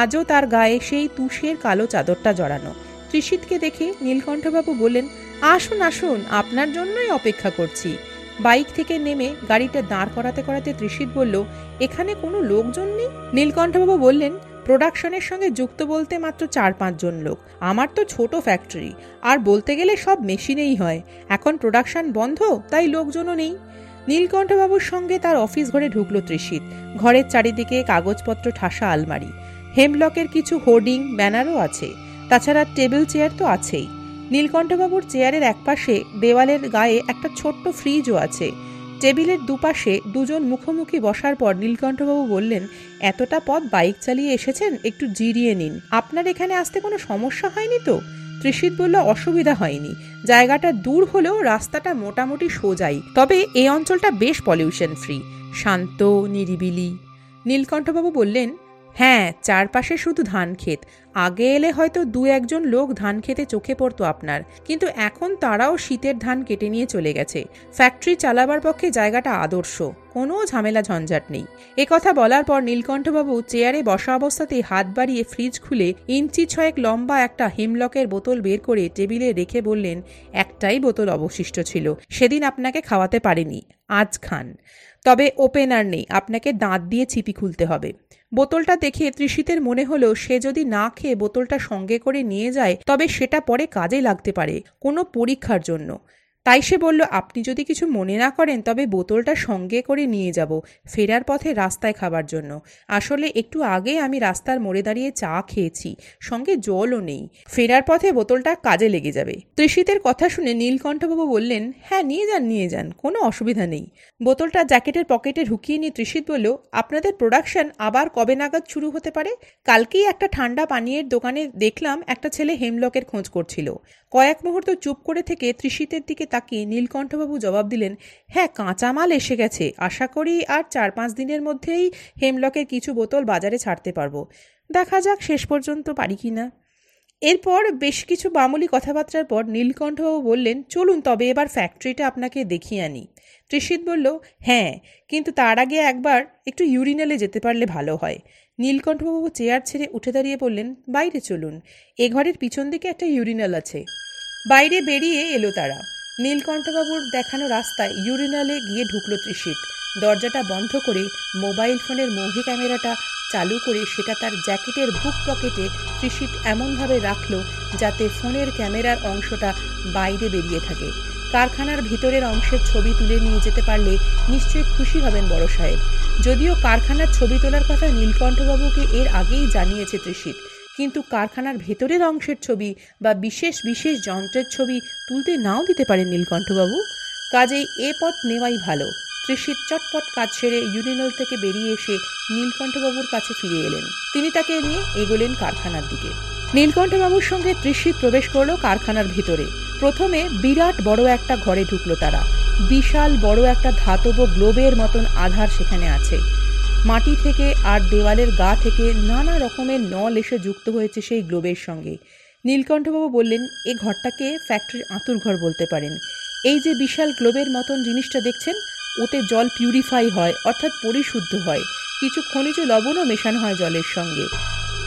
আজও তার গায়ে সেই তুষের কালো চাদরটা জড়ানো। ত্রিশিতকে দেখে নীলকণ্ঠবাবু বললেন, আসুন আসুন, আপনার জন্যই অপেক্ষা করছি। বাইক থেকে নেমে গাড়িটা দাঁড় করাতে করাতে ত্রিশিত বলল, এখানে কোনো লোকজন নেই? নীলকণ্ঠবাবু বললেন প্রোডাকশনের সঙ্গে যুক্ত বলতে মাত্র চার পাঁচজন লোক। আমার তো ছোট ফ্যাক্টরি আর বলতে গেলে সব মেশিনেই হয়। এখন প্রোডাকশন বন্ধ, তাই লোকজনও নেই। নীলকণ্ঠবাবুর সঙ্গে তার অফিস ঘরে ঢুকল ত্রিশিত। ঘরের চারিদিকে কাগজপত্র, ঠাসা আলমারি। হেমলকের কিছু হোর্ডিং, ব্যানারও আছে। তাছাড়া টেবিল চেয়ার তো আছেই। নীলকণ্ঠবাবুর চেয়ারের একপাশে দেওয়ালের গায়ে একটা ছোট্ট ফ্রিজও আছে। টেবিলের দুপাশে দুজন মুখোমুখি বসার পর নীলকণ্ঠবাবু বললেন, এতটা পথ বাইক চালিয়ে এসেছেন, একটু জিরিয়ে নিন। আপনার এখানে আসতে কোনো সমস্যা হয়নি তো? ত্রিশিত বলল, অসুবিধা হয়নি। জায়গাটা দূর হলেও রাস্তাটা মোটামুটি সোজাই। তবে এই অঞ্চলটা বেশ পলিউশন ফ্রি শান্ত, নিরিবিলি। নীলকণ্ঠবাবু বললেন হ্যাঁ চারপাশে শুধু ধান ক্ষেত আগে এলে হয়তো দু একজন লোক ধান খেতে চোখে পড়তো আপনার, কিন্তু এখন তারাও শীতের ধান কেটে নিয়ে চলে গেছে। ফ্যাক্টরি চালাবার পক্ষে জায়গাটা আদর্শ, কোনো ঝামেলা ঝঞ্ঝাট নেই। কথা বলার পর নীলকণ্ঠবাবু চেয়ারে বসা অবস্থাতেই হাত বাড়িয়ে ফ্রিজ খুলে ইঞ্চি ছয়েক লম্বা একটা হিমলকের বোতল বের করে টেবিলে রেখে বললেন, একটাই বোতল অবশিষ্ট ছিল, সেদিন আপনাকে খাওয়াতে পারেনি, আজ খান। তবে ওপেনার নেই, আপনাকে দাঁত দিয়ে ছিপি খুলতে হবে। বোতলটা দেখে তৃষিতের মনে হলো, সে যদি না খেয়ে বোতলটা সঙ্গে করে নিয়ে যায়, তবে সেটা পরে কাজে লাগতে পারে, কোনো পরীক্ষার জন্য। তাই সে বলল, আপনি যদি কিছু মনে না করেন, তবে বোতলটা সঙ্গে করে নিয়ে যাব, ফেরার পথে রাস্তায় খাবার জন্য। আসলে একটু আগে আমি রাস্তার মোড়ে দাঁড়িয়ে চা খেয়েছি, সঙ্গে জলও নেই। ফেরার পথে বোতলটা কাজে লেগে যাবে। তৃষিতের কথা শুনে নীলকণ্ঠবাবু বললেন হ্যাঁ নিয়ে যান নিয়ে যান, কোনো অসুবিধা নেই। বোতলটা জ্যাকেটের পকেটে ঢুকিয়ে নিয়ে তৃষিত বলল, আপনাদের প্রোডাকশন আবার কবে নাগাদ শুরু হতে পারে? কালকেই একটা ঠান্ডা পানীয়ের দোকানে দেখলাম একটা ছেলে হেমলকের খোঁজ করছিল। কয়েক মুহূর্ত চুপ করে থেকে তৃষিতের দিকে তাকিয়ে নীলকণ্ঠবাবু জবাব দিলেন হ্যাঁ কাঁচামাল এসে গেছে। আশা করি আর চার পাঁচ দিনের মধ্যেই হেমলকের কিছু বোতল বাজারে ছাড়তে পারব। দেখা যাক শেষ পর্যন্ত পারি কি না। এরপর বেশ কিছু বামুলি কথাবার্তার পর নীলকণ্ঠবাবু বললেন, চলুন, তবে এবার ফ্যাক্টরিটা আপনাকে দেখিয়ে আনি। তৃষিত বলল হ্যাঁ কিন্তু তার আগে একবার একটু ইউরিনালে যেতে পারলে ভালো হয়। নীলকণ্ঠবাবু চেয়ার ছেড়ে উঠে দাঁড়িয়ে বললেন, বাইরে চলুন। এ ঘরের পিছন দিকে একটা ইউরিনাল আছে। বাইরে বেরিয়ে এলো তারা। নীলকণ্ঠবাবুর দেখানো রাস্তায় ইউরিনালে গিয়ে ঢুকলো ত্রিশিত দরজাটা বন্ধ করে মোবাইল ফোনের মুভি ক্যামেরাটা চালু করে সেটা তার জ্যাকেটের বুক পকেটে ত্রিশিত এমনভাবে রাখল যাতে ফোনের ক্যামেরার অংশটা বাইরে বেরিয়ে থাকে। কারখানার ভিতরের অংশের ছবি তুলে নিয়ে যেতে পারলে নিশ্চয়ই খুশি হবেন বড় সাহেব। যদিও কারখানার ছবি তোলার কথা নীলকণ্ঠবাবুকে এর আগেই জানিয়েছে ত্রিশিত, কিন্তু কারখানার ভেতরের অংশের ছবি বা বিশেষ বিশেষ যন্ত্রের ছবি তুলতে নাও দিতে পারেন নীলকণ্ঠবাবু। কাজেই এ পথ নেওয়াই ভালো। ত্রিশিত চটপট কাজ ছেড়ে ইউনিনল থেকে বেরিয়ে এসে নীলকণ্ঠবাবুর কাছে ফিরে এলেন। তিনি তাকে নিয়ে এগোলেন কারখানার দিকে। নীলকণ্ঠবাবুর সঙ্গে ত্রিশিত প্রবেশ করল কারখানার ভিতরে। প্রথমে বিরাট বড় একটা ঘরে ঢুকলো তারা। বিশাল বড় একটা ধাতব গ্লোবের মতন আধার সেখানে আছে। মাটি থেকে আর দেওয়ালের গা থেকে নানা রকমের নল এসে যুক্ত হয়েছে সেই গ্লোবের সঙ্গে। নীলকণ্ঠবাবু বললেন, এ ঘরটাকে ফ্যাক্টরির আঁতুর ঘর বলতে পারেন। এই যে বিশাল গ্লোবের মতন জিনিসটা দেখছেন, ওতে জল পিউরিফাই হয়, অর্থাৎ পরিশুদ্ধ হয়। কিছু খনিজ লবণও মেশানো হয় জলের সঙ্গে।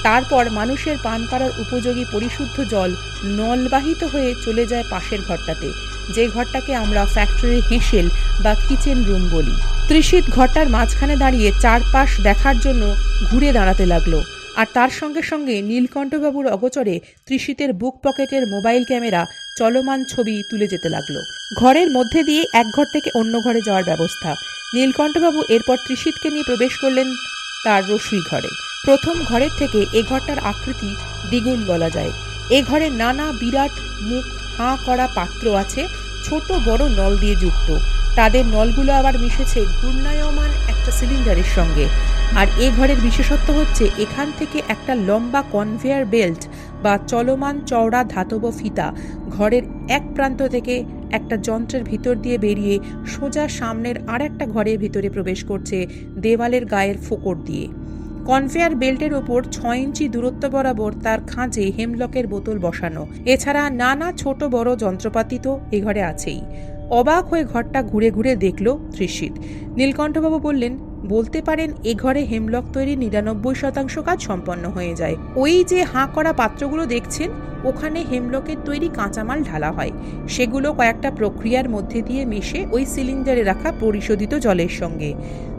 তারপর মানুষের পান করার উপযোগী পরিশুদ্ধ জল নলবাহিত হয়ে চলে যায় পাশের ঘরটাতে। যে ঘরটাকে আমরা ফ্যাক্টরি হেঁসেল বা কিচেন রুম বলি। ত্রিশিত ঘরটার মাঝখানে দাঁড়িয়ে চারপাশ দেখার জন্য ঘুরে দাঁড়াতে লাগল। আর তার সঙ্গে সঙ্গে নীলকণ্ঠবাবুর অগচরে ত্রিশিতের বুক পকেটের মোবাইল ক্যামেরা চলমান ছবি তুলে যেতে লাগল। ঘরের মধ্যে দিয়ে এক ঘর থেকে অন্য ঘরে যাওয়ার ব্যবস্থা। নীলকণ্ঠবাবু এরপর ত্রিশিতকে নিয়ে প্রবেশ করলেন তার রসুই ঘরে। প্রথম ঘরের থেকে এ ঘরটার আকৃতি দ্বিগুণ বলা যায়। এ ঘরে নানা বিরাট মুখ, হাঁ করা পাত্র আছে, ছোট বড় নল দিয়ে যুক্ত। তাদের নলগুলো আবার মিশেছে ঘূর্ণায়মান একটা সিলিন্ডারের সঙ্গে। আর এ ঘরের বিশেষত্ব হচ্ছে এখান থেকে একটা লম্বা কনভেয়ার বেল্ট বা চলমান চওড়া ধাতব ফিতা ঘরের এক প্রান্ত থেকে একটা যন্ত্রের ভিতর দিয়ে বেরিয়ে সোজা সামনের আর একটা ঘরের ভিতরে প্রবেশ করছে দেওয়ালের গায়ের ফোকর দিয়ে। কনভেয়ার বেল্টের ওপর ছয় ইঞ্চি দূরত্ব বরাবর তার খাঁজে হেমলকের বোতল বসানো। এছাড়া নানা ছোট বড় যন্ত্রপাতি তো এ ঘরে আছেই। অবাক হয়ে ঘরটা ঘুরে ঘুরে দেখল ত্রিশিত। নীলকণ্ঠবাবু বললেন বলতে পারেন, এ ঘরে হেমলক তৈরি নিরানব্বই শতাংশ কাজ সম্পন্ন হয়ে যায়। ওই যে হাঁ করা পাত্রগুলো দেখছেন, ওখানে হেমলকের তৈরি কাঁচামাল ঢালা হয়। সেগুলো কয়েকটা প্রক্রিয়ার মধ্যে দিয়ে মিশে ওই সিলিন্ডারে রাখা পরিশোধিত জলের সঙ্গে।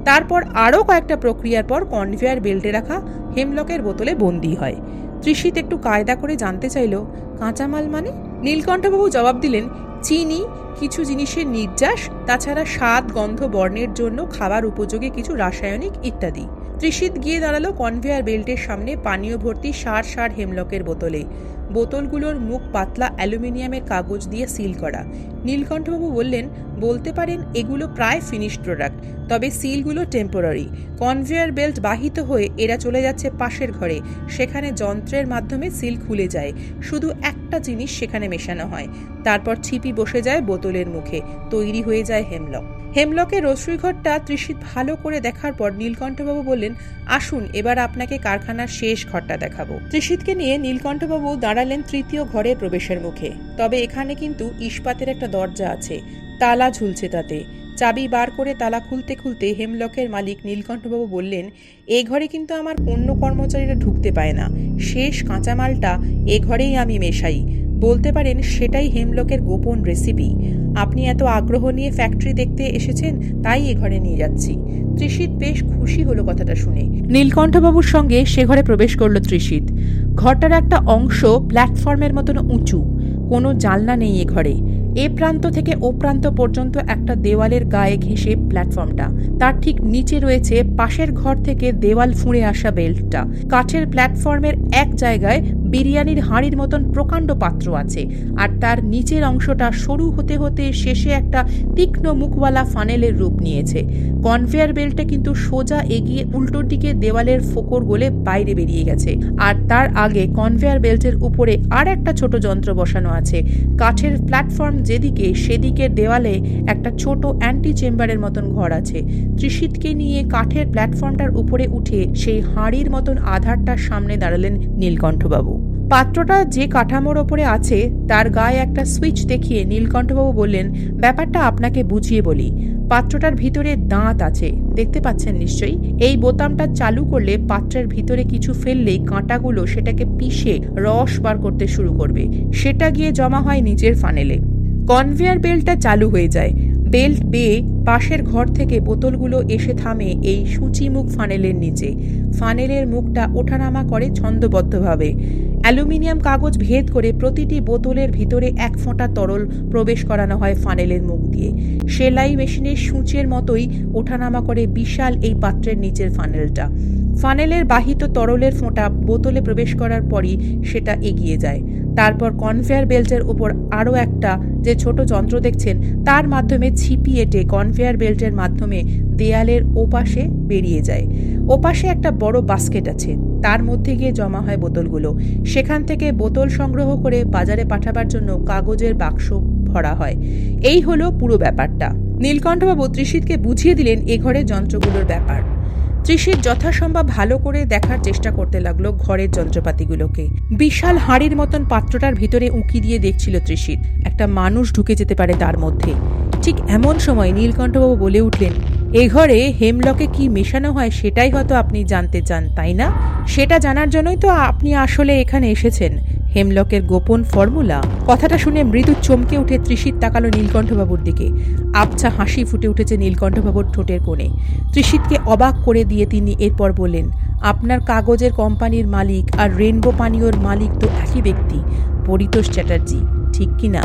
তারপর আরও কয়েকটা প্রক্রিয়ার পর কনভেয়ার বেল্টে রাখা হেমলকের বোতলে বন্দি হয়। ত্রিশিত একটু কায়দা করে জানতে চাইল, কাঁচামাল মানে? নীলকণ্ঠবাবু জবাব দিলেন চিনি, কিছু জিনিসের নির্যাস, তাছাড়া স্বাদ, গন্ধ, বর্ণের জন্য খাবার উপযোগী কিছু রাসায়নিক ইত্যাদি। ত্রিশিত গিয়ে দাঁড়াল কনভেয়ার বেল্টের সামনে পানীয় ভর্তি সার সার হেমলকের বোতলে। বোতলগুলোর মুখ পাতলা অ্যালুমিনিয়ামের কাগজ দিয়ে সিল করা। নীলকণ্ঠবাবু বললেন বলতে পারেন এগুলো প্রায় ফিনিশড প্রোডাক্ট তবে সিলগুলো টেম্পোরারি কনভেয়ার বেল্ট বাহিত হয়ে এরা চলে যাচ্ছে পাশের ঘরে, সেখানে যন্ত্রের মাধ্যমে সিল খুলে যায়। শুধু একটা জিনিস সেখানে মেশানো হয়, তারপর ছিপি বসে যায় বোতলের মুখে, তৈরি হয়ে যায় হেমলক হেমলকের রসুই ঘরটা ত্রিশিত ভালো করে দেখার পর নীলকণ্ঠবাবু বললেন, আসুন, এবার আপনাকে কারখানার শেষ ঘরটা দেখাবো। ত্রিশিতকে নিয়ে নীলকণ্ঠবাবু দাঁড়ালেন তৃতীয় ঘরে প্রবেশের মুখে। তবে এখানে কিন্তু ইস্পাতের একটা দরজা আছে। তালা ঝুলছে তাতে। চাবি বার করে তালা খুলতে খুলতে হেমলকের মালিক নীলকণ্ঠবাবু বললেন, এ ঘরে কিন্তু আমার অন্য কর্মচারীরা ঢুকতে পায় না। শেষ কাঁচামালটা এ ঘরেই আমি মেশাই। বলতে পারেন সেটাই হেমলকের গোপন রেসিপি আপনি এত আগ্রহ নিয়ে ফ্যাক্টরি দেখতে এসেছেন, তাই এ ঘরে নিয়ে যাচ্ছি ত্রিশিত বেশ খুশি হলো কথাটা শুনে। নীলকণ্ঠবাবুর সঙ্গে সে ঘরে প্রবেশ করল ত্রিশিত। ঘরটার একটা অংশ প্ল্যাটফর্মের মতন উঁচু। কোনো জানলা নেই এ ঘরে। এ প্রান্ত থেকে ও প্রান্ত পর্যন্ত একটা দেওয়ালের গায়ে ঘেঁষে প্ল্যাটফর্মটা। তার ঠিক নিচে রয়েছে পাশের ঘর থেকে দেওয়াল ফুঁড়ে আসা বেল্টটা। কাঠের প্ল্যাটফর্মের এক জায়গায় বিরিয়ানির হাঁড়ির মতন প্রকাণ্ড পাত্র আছে আর তার নিচের অংশটা সরু হতে হতে শেষে একটা তীক্ষ্ণ মুখওয়ালা ফানেলের রূপ নিয়েছে। কনভেয়ার বেল্টটা কিন্তু সোজা এগিয়ে উল্টোর দিকে দেওয়ালের ফোকর গোলে বাইরে বেরিয়ে গেছে। আর তার আগে কনভেয়ার বেল্টের উপরে আর একটা ছোট যন্ত্র বসানো আছে। কাঠের প্ল্যাটফর্ম যেদিকে, সেদিকের দেওয়ালে একটা ছোট অ্যান্টি চেম্বারের মতন ঘর আছে। ত্রিশিতকে নিয়ে কাঠের প্ল্যাটফর্মটার উপরে উঠে সেই হাঁড়ির মতন আধারটার সামনে দাঁড়ালেন নীলকণ্ঠবাবু। পাত্রটা যে কাঠামোর ওপরে আছে, তার গায়ে একটা সুইচ দেখিয়ে নীলকণ্ঠবাবু বললেন, ব্যাপারটা আপনাকে বুঝিয়ে বলি। পাত্রটার ভিতরে দাঁত আছে, দেখতে পাচ্ছেন নিশ্চয়ই? এই বোতামটা চালু করলে পাত্রের ভিতরে কিছু ফেললেই কাঁটাগুলো সেটাকে পিষে রস বার করতে শুরু করবে। সেটা গিয়ে জমা হয় নিজের ফানেলে কনভেয়ার বেল্টটা চালু হয়ে যায়। বেল্ট বেয়ে পাশের ঘর থেকে বোতলগুলো এসে থামে এই সূচিমুখ ফানেলের নিচে। ফানেলের মুখটা ওঠানামা করে ছন্দবদ্ধভাবে। অ্যালুমিনিয়াম কাগজ ভেদ করে প্রতিটি বোতলের ভিতরে এক ফোঁটা তরল প্রবেশ করানো হয় ফানেলের মুখ দিয়ে। সেলাই মেশিনের সূচের মতোই ওঠানামা করে বিশাল এই পাত্রের নিচের ফানেলটা। ফানেলের বাহিত তরলের ফোঁটা বোতলে প্রবেশ করার পরই সেটা এগিয়ে যায়। তারপর কনভেয়ার বেল্টের উপর আরও একটা যে ছোট যন্ত্র দেখছেন, তার মাধ্যমে ছিপি এটে কনভেয়ার বেল্টের মাধ্যমে দেয়ালের ওপাশে বেরিয়ে যায়। ওপাশে একটা বড় বাস্কেট আছে। তার মধ্যে গিয়ে জমা হয় বোতলগুলো। সেখান থেকে বোতল সংগ্রহ করে বাজারে পাঠাবার জন্য কাগজের বাক্স ভরা হয়। এই হলো পুরো ব্যাপারটা। নীলকণ্ঠবাবু ত্রিশিতকে বুঝিয়ে দিলেন এ ঘরের যন্ত্রগুলোর ব্যাপার। ত্রিশিত যথাসম্ভব ভালো করে দেখার চেষ্টা করতে লাগল ঘরের যন্ত্রপাতিগুলোকে। বিশাল হাঁড়ির মতন পাত্রটার ভিতরে উঁকি দিয়ে দেখছিল ত্রিশিত। একটা মানুষ ঢুকে যেতে পারে তার মধ্যে। ঠিক এমন সময় নীলকণ্ঠবাবু বলে উঠলেন এ ঘরে হেমলকে কি মেশানো হয় সেটাই হয়তো আপনি জানতে চান, তাই না? সেটা জানার জন্যই তো আপনি আসলে এখানে এসেছেন, হেমলকের গোপন ফর্মুলা। কথাটা শুনে মৃদু চমকে উঠে ত্রিশিত তাকালো নীলকণ্ঠবাবুর দিকে। আবছা হাসি ফুটে উঠেছে নীলকণ্ঠবাবুর ঠোঁটের কোণে। ত্রিশিতকে অবাক করে দিয়ে তিনি এরপর বললেন, আপনার কাগজের কোম্পানির মালিক আর রেনবো পানীয়র মালিক তো একই ব্যক্তি, পরিতোষ চ্যাটার্জি, ঠিক কি না?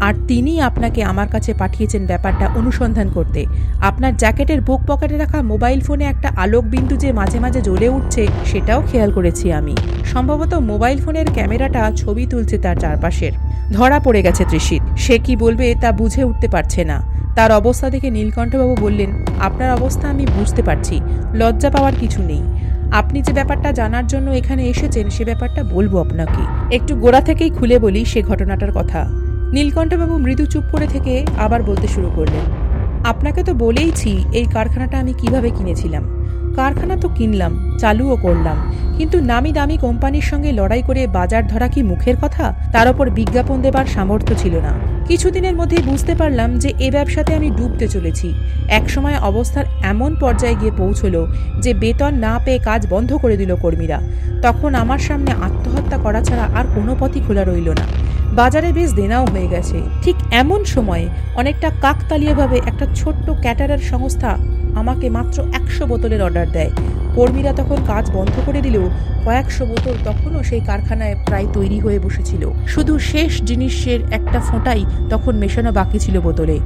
আর তিনি আপনাকে আমার কাছে পাঠিয়েছেন ব্যাপারটা অনুসন্ধান করতে। আপনার জ্যাকেটের বুক পকেটে রাখা মোবাইল ফোনে একটা আলোক বিন্দু যে মাঝে মাঝে জ্বলে উঠছে, সেটাও খেয়াল করেছি আমি। সম্ভবত মোবাইল ফোনের ক্যামেরাটা ছবি তুলছে তার চারপাশের। ধরা পড়ে গেছে ত্রিশিত। সে কি বলবে তা বুঝে উঠতে পারছে না। তার অবস্থা দেখে নীলকণ্ঠবাবু বললেন, আপনার অবস্থা আমি বুঝতে পারছি। লজ্জা পাওয়ার কিছু নেই। আপনি যে ব্যাপারটা জানার জন্য এখানে এসেছেন, সে ব্যাপারটা বলব আপনাকে। একটু গোড়া থেকেই খুলে বলি সে ঘটনাটার কথা। নীলকণ্ঠবাবু মৃদু চুপ করে থেকে আবার বলতে শুরু করলেন, আপনাকে তো বলেইছি এই কারখানাটা আমি কীভাবে কিনেছিলাম। কারখানা তো কিনলাম, চালুও করলাম, কিন্তু নামি দামি কোম্পানির সঙ্গে লড়াই করে বাজার ধরা কি মুখের কথা? তার ওপর বিজ্ঞাপন দেবার সামর্থ্য ছিল না। কিছুদিনের মধ্যেই বুঝতে পারলাম যে এ ব্যবসাতে আমি ডুবতে চলেছি। একসময় অবস্থার এমন পর্যায়ে গিয়ে পৌঁছলো যে বেতন না পেয়ে কাজ বন্ধ করে দিল কর্মীরা। তখন আমার সামনে আত্মহত্যা করা ছাড়া আর কোনো পথই খোলা রইল না। বাজারে বেশ দেনাও হয়ে গেছে। ঠিক এমন সময়ে অনেকটা কাকতালীয়ভাবে একটা ছোট্ট ক্যাটারার সংস্থা আমাকে মাত্র একশো বোতলের অর্ডার দেয়। কর্মীরা তখন কাজ বন্ধ করে দিলেও কয়েকশো বোতল তখনও সেই কারখানায় প্রায় তৈরি হয়ে বসেছিল। শুধু শেষ জিনিসের একটা ফোঁটাই তখন মেশানো বাকি ছিল বোতলে।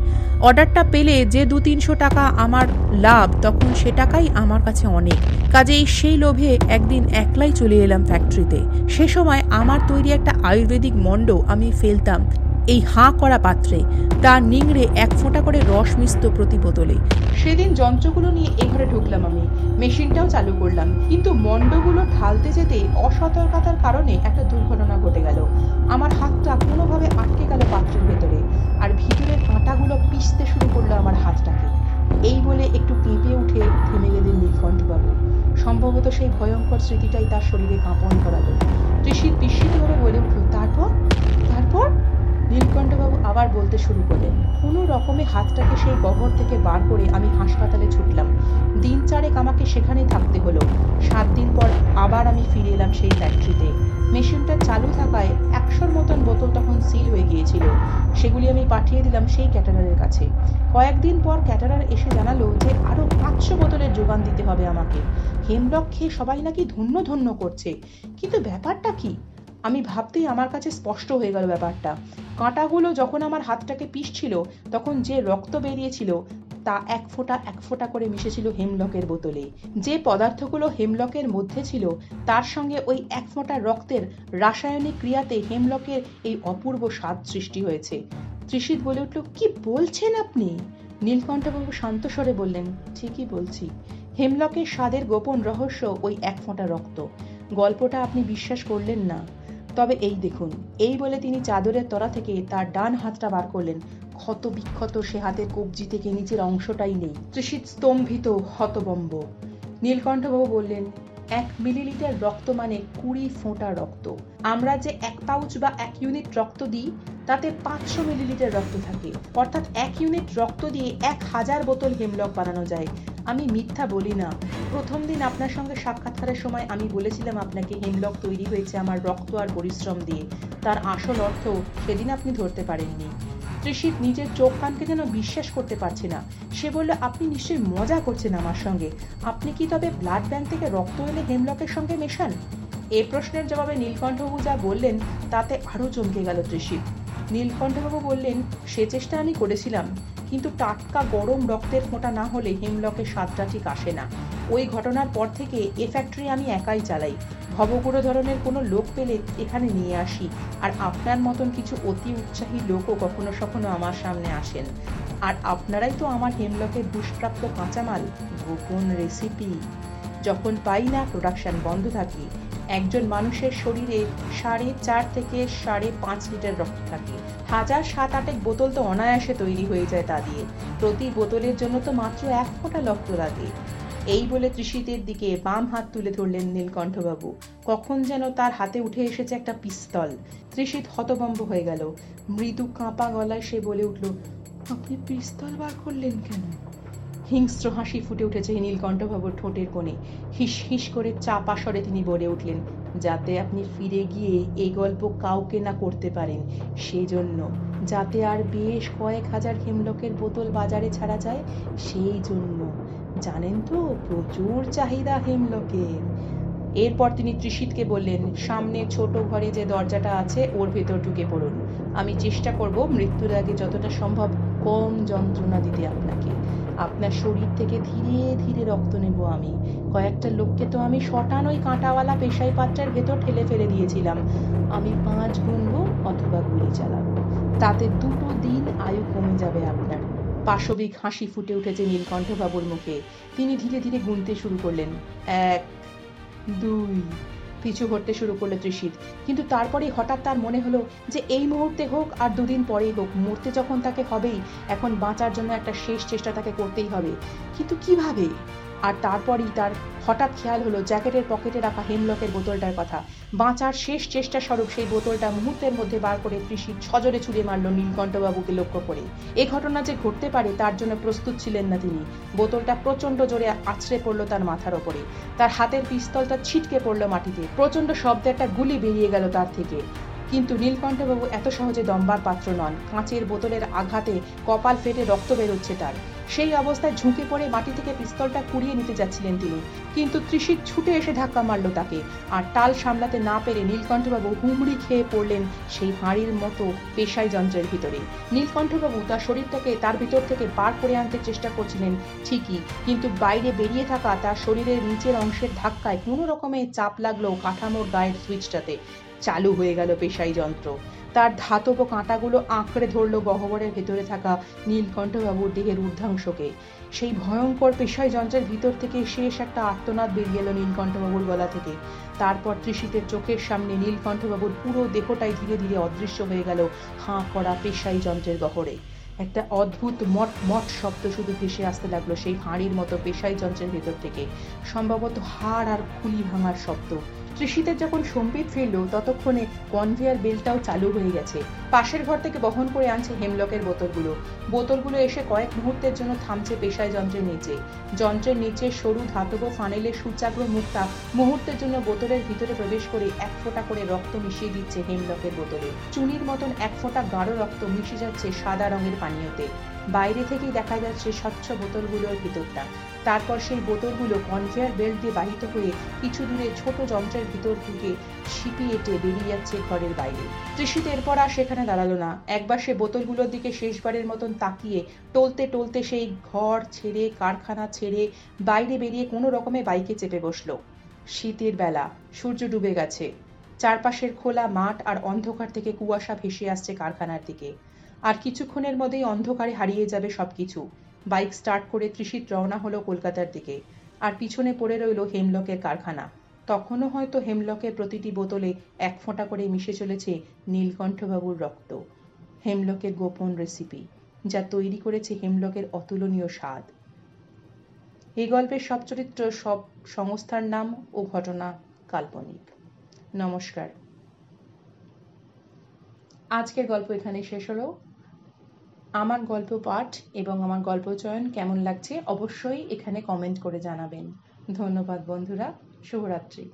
অর্ডারটা পেলে যে দু তিনশো টাকা আমার লাভ, তখন সে টাকাই আমার কাছে অনেক। কাজেই সেই লোভে একদিন একলাই চলে এলাম ফ্যাক্টরিতে সে সময় আমার তৈরি একটা আয়ুর্বেদিক মণ্ড আমি ফেলতাম। এই হাঁ করা পাত্রে তা নিংড়ে এক ফোঁটা করে রস মিশত প্রতি বোতলে। সেদিন যন্ত্রগুলো নিয়ে এ ঘরে ঢুকলাম আমি। মেশিনটাও চালু করলাম। কিন্তু মণ্ডগুলো ঢালতে যেতে অসতর্কতার কারণে একটা দুর্ঘটনা ঘটে গেল। আমার হাতটা কোনোভাবে আটকে গেল পাত্রের ভেতরে। আর ভিতরের কাঁটাগুলো পিষতে শুরু করল আমার হাতটাকে। এই বলে একটু কেঁপে উঠে থেমে গেলেন নীলকণ্ঠবাবু। সম্ভবত সেই ভয়ঙ্কর স্মৃতিটাই তার শরীরে কাঁপন করালো। বিস্মিত ভাবে বলে উঠল তারপর তারপর? নীলকণ্ঠবাবু আবার বলতে শুরু করলেন, কোনো রকমে হাতটাকে সেই গহর থেকে বার করে আমি হাসপাতালে ছুটলাম। দিন চারেক আমাকে সেখানে থাকতে হলো। সাত দিন পর আবার আমি ফিরে এলাম সেই ফ্যাক্টরিতে। মেশিনটা চালু থাকায় একশোর মতন বোতল তখন সিল হয়ে গিয়েছিল। সেগুলি আমি পাঠিয়ে দিলাম সেই ক্যাটারারের কাছে। কয়েকদিন পর ক্যাটারার এসে জানালো যে আরও পাঁচশো বোতলের যোগান দিতে হবে আমাকে। হেমলক খেয়ে সবাই নাকি ধন্য ধন্য করছে। কিন্তু ব্যাপারটা কি? আমি ভাবতেই আমার কাছে স্পষ্ট হয়ে গেল ব্যাপারটা। কাঁটাগুলো যখন আমার হাতটাকে পিষছিল, তখন যে রক্ত বেরিয়েছিল, তা এক ফোঁটা এক ফোঁটা করে মিশেছিল হেমলকের বোতলে। যে পদার্থগুলো হেমলকের মধ্যে ছিল, তার সঙ্গে ওই এক ফোঁটা রক্তের রাসায়নিক ক্রিয়াতে হেমলকের এই অপূর্ব স্বাদ সৃষ্টি হয়েছে। ত্রিশিত বলে উঠল, কি বলছেন আপনি? নীলকণ্ঠবাবু শান্ত স্বরে বললেন, ঠিকই বলছি। হেমলকের স্বাদের গোপন রহস্য ওই এক ফোঁটা রক্ত। গল্পটা আপনি বিশ্বাস করলেন না। তবে এই দেখুন, এই বলে তিনি চাদরের তলা থেকে তার ডান হাতটা বার করলেন। ক্ষত বিক্ষত সে হাতের কবজি থেকে নিচের অংশটাই নেই। তৃষিত স্তম্ভিত হতবম্ব। নীলকণ্ঠবাবু বললেন এক মিলিলিটার রক্ত মানে কুড়ি ফোঁটা রক্ত। আমরা যে এক পাউচ বা এক ইউনিট রক্ত দিই, তাতে পাঁচশো মিলিলিটার রক্ত থাকে। অর্থাৎ এক ইউনিট রক্ত দিয়ে এক হাজার বোতল হেমলক বানানো যায়। আমি মিথ্যা বলি না। প্রথম দিন আপনার সঙ্গে সাক্ষাৎকারের সময় আমি বলেছিলাম আপনাকে হেমলক তৈরি হয়েছে আমার রক্ত আর পরিশ্রম দিয়ে। তার আসল অর্থ সেদিন আপনি ধরতে পারেননি। ত্রিশিত নিজের চোখ কানকে যেন বিশ্বাস করতে পারছে না। সে বলল, আপনি নিশ্চয়ই মজা করছেন আমার সঙ্গে। আপনি কি তবে ব্লাড ব্যাংক থেকে রক্ত এনে হেমলকের সঙ্গে মেশান? এ প্রশ্নের জবাবে নীলকণ্ঠবাবু যা বললেন, তাতে আরও চমকে গেল ত্রিশিত। নীলকণ্ঠবাবু বললেন, সে চেষ্টা আমি করেছিলাম, কিন্তু টাটকা গরম রক্তের ফোঁটা না হলে হেমলকের স্বাদটা ঠিক আসে না। ওই ঘটনার পর থেকে এ ফ্যাক্টরি আমি একাই চালাই। ভবগুড়ো ধরনের কোনো লোক পেলে এখানে নিয়ে আসি। আর আপনার মতন কিছু অতি উৎসাহী লোকও কখনো সখনো আমার সামনে আসেন। আর আপনারাই তো আমার হেমলকের দুষ্প্রাপ্য কাঁচামাল। গোপন রেসিপি যখন পাই না প্রোডাকশন বন্ধ থাকে, একজন মানুষের শরীরে সাড়ে চার থেকে সাড়ে পাঁচ লিটার রক্ত থাকে। হাজার সাত আটেক বোতল তো অনায়াসে তৈরি হয়ে যায় তা দিয়ে। প্রতি বোতলের জন্য তো মাত্র এক ফোঁটা রক্ত লাগে। এই বলে ত্রিশিতের দিকে বাম হাত তুলে ধরলেন নীলকণ্ঠবাবু। কখন যেন তার হাতে উঠে এসেছে একটা পিস্তল। ত্রিশিত হতভম্ব হয়ে গেল। মৃদু কাঁপা গলায় সে বলে উঠল, আপনি পিস্তল বার করলেন কেন? হিংস্র হাসি ফুটে উঠেছে নীলকণ্ঠবাবুর ঠোঁটের কোণে। হিস হিস করে চাপা স্বরে তিনি বলে উঠলেন, যাতে আপনি ফিরে গিয়ে এই গল্প কাউকে না করতে পারেন, সেজন্য। যাতে আর বেশ কয়েক হাজার হেমলকের বোতল বাজারে ছাড়া যায় সেই জন্য জানেন তো, প্রচুর চাহিদা হেমলকের এরপর তিনি ত্রিশিতকে বললেন, সামনে ছোট ঘরে যে দরজাটা আছে, ওর ভেতর ঢুকে পড়ুন। আমি চেষ্টা করব মৃত্যুর আগে যতটা সম্ভব কম যন্ত্রণা দিতে আপনাকে। আপনার শরীর থেকে ধীরে ধীরে রক্ত নেব আমি। কয়েকটা লোককে তো আমি শটান ওই কাঁটাওয়ালা পেশাই পাত্রের ভেতর ঠেলে ফেলে দিয়েছিলাম। আমি পাঁচ গুনবো অথবা গুলি চালাবো। তাতে দুটো দিন আয়ু কমে যাবে আপনার পাশবিক হাসি ফুটে উঠেছে নীলকণ্ঠবাবুর মুখে। তিনি ধীরে ধীরে গুনতে শুরু করলেন। এক, দুই, পিছু হটতে শুরু করল তৃষিত কিন্তু তারপরেই হঠাৎ তার মনে হলো যে এই মুহূর্তে হোক আর দুদিন পরেই হোক, মরতে যখন তাকে হবেই, এখন বাঁচার জন্য একটা শেষ চেষ্টা তাকে করতেই হবে। কিন্তু কীভাবে? আর তারপরই তার হঠাৎ খেয়াল হলো জ্যাকেটের পকেটে রাখা হেমলকের বোতলটার কথা। বাঁচার শেষ চেষ্টা স্বরূপ সেই বোতলটা মুহূর্তের মধ্যে বার করে ত্রিশিত সজরে ছুড়ে মারল নীলকণ্ঠবাবুকে লক্ষ্য করে। এ ঘটনা যে ঘটতে পারে তার জন্য প্রস্তুত ছিলেন না তিনি। বোতলটা প্রচণ্ড জোরে আছড়ে পড়ল তার মাথার ওপরে। তার হাতের পিস্তলটা ছিটকে পড়ল মাটিতে। প্রচণ্ড শব্দে একটা গুলি বেরিয়ে গেল তার থেকে। কিন্তু নীলকণ্ঠবাবু এত সহজে দম্বার পাত্র নন। কাঁচের বোতলের আঘাতে কপাল ফেটে রক্ত বেরোচ্ছে তার। সেই অবস্থায় ঝুঁকে পড়ে মাটি থেকে পিস্তলটা কুড়িয়ে নিতে যাচ্ছিলেন তিনি। কিন্তু ত্রিশিত ছুটে এসে ধাক্কা মারল তাকে। আর টাল সামলাতে না পেরে নীলকণ্ঠবাবু হুমড়ি খেয়ে পড়লেন সেই হাঁড়ির মতো পেশাই যন্ত্রের ভিতরে। নীলকণ্ঠবাবু তার শরীরটাকে তার ভিতর থেকে বার করে আনতে চেষ্টা করছিলেন, ঠিকই। কিন্তু বাইরে বেরিয়ে থাকা তার শরীরের নিচের অংশের ধাক্কায় কোনো রকমে চাপ লাগল কাঠামোর গায়ের সুইচটাতে। চালু হয়ে গেল পেশাই যন্ত্র। তার ধাতব কাঁটাগুলো আঁকড়ে ধরল গহ্বরের ভেতরে থাকা নীলকণ্ঠবাবুর দেহের ঊর্ধ্বাংশকে। সেই ভয়ঙ্কর পেশায় যন্ত্রের ভিতর থেকে শেষ একটা আর্তনাদ বেরিয়ে এলো নীলকণ্ঠবাবুর গলা থেকে। তারপর ত্রিশিতের চোখের সামনে নীলকণ্ঠবাবুর পুরো দেহটাই ধীরে ধীরে অদৃশ্য হয়ে গেল হাঁ করা পেশাই যন্ত্রের গহরে একটা অদ্ভুত মট মট শব্দ শুধু ভেসে আসতে লাগল সেই হাঁড়ির মতো পেশাই যন্ত্রের ভেতর থেকে। সম্ভবত হাড় আর খুলি ভাঙার শব্দ। ত্রিশিতের যখন সম্বিত ফিরল ততক্ষণে কনভেয়ার বেলটাও চালু হয়ে গেছে। পাশের ঘর থেকে বহন করে আনছে হেমলকের বোতলগুলো। বোতলগুলো এসে কয়েক মুহূর্তের জন্য থামছে পেশায় যন্ত্রের নিচে। যন্ত্রের নিচে সরু ধাতব ফানেলের সুচাগ্র মুখটা মুহূর্তের জন্য বোতলের ভিতরে প্রবেশ করে এক ফোঁটা করে রক্ত মিশিয়ে দিচ্ছে হেমলকের বোতলে। চুনির মতন এক ফোঁটা গাঢ় রক্ত মিশে যাচ্ছে সাদা রঙের পানীয়তে। বাইরে থেকেই দেখা যাচ্ছে স্বচ্ছ বোতলগুলোর ভিতরটা। তারপর সেই বোতলগুলো কনভেয়ার বেল্ট দিয়ে বাহিত হয়ে কিছু দূরে ছোট যন্ত্রের ভিতর ঢুকে সিপি এটে বেরিয়ে যাচ্ছে ঘরের বাইরে। তৃষিত এরপর আর সেখানে দাঁড়াল না। একবার সে বোতলগুলোর দিকে শেষবারের মতন তাকিয়ে টলতে টলতে সেই ঘর ছেড়ে, কারখানা ছেড়ে বাইরে বেরিয়ে কোনো রকমে বাইকে চেপে বসল। শীতের বেলা, সূর্য ডুবে গেছে। চারপাশের খোলা মাঠ আর অন্ধকার থেকে কুয়াশা ভেসে আসছে কারখানার দিকে। আর কিছুক্ষণের মধ্যেই অন্ধকারে হারিয়ে যাবে সবকিছু। বাইক স্টার্ট করে ত্রিশিত রওনা হলো কলকাতার দিকে। আর পিছনে পড়ে রইল হেমলকের কারখানা। তখনও হয়তো হেমলকের প্রতিটি বোতলে এক ফোঁটা করে মিশে চলেছে নীলকণ্ঠবাবুর রক্ত। হেমলকের গোপন রেসিপি, যা তৈরি করেছে হেমলকের অতুলনীয় স্বাদ। এই গল্পের সব চরিত্র সব সংস্থার নাম ও ঘটনা কাল্পনিক। নমস্কার। আজকের গল্প এখানে শেষ হলো। আমার গল্প পাঠ এবং আমার গল্প চয়ন কেমন লাগছে অবশ্যই এখানে কমেন্ট করে জানাবেন। ধন্যবাদ বন্ধুরা, শুভরাত্রি।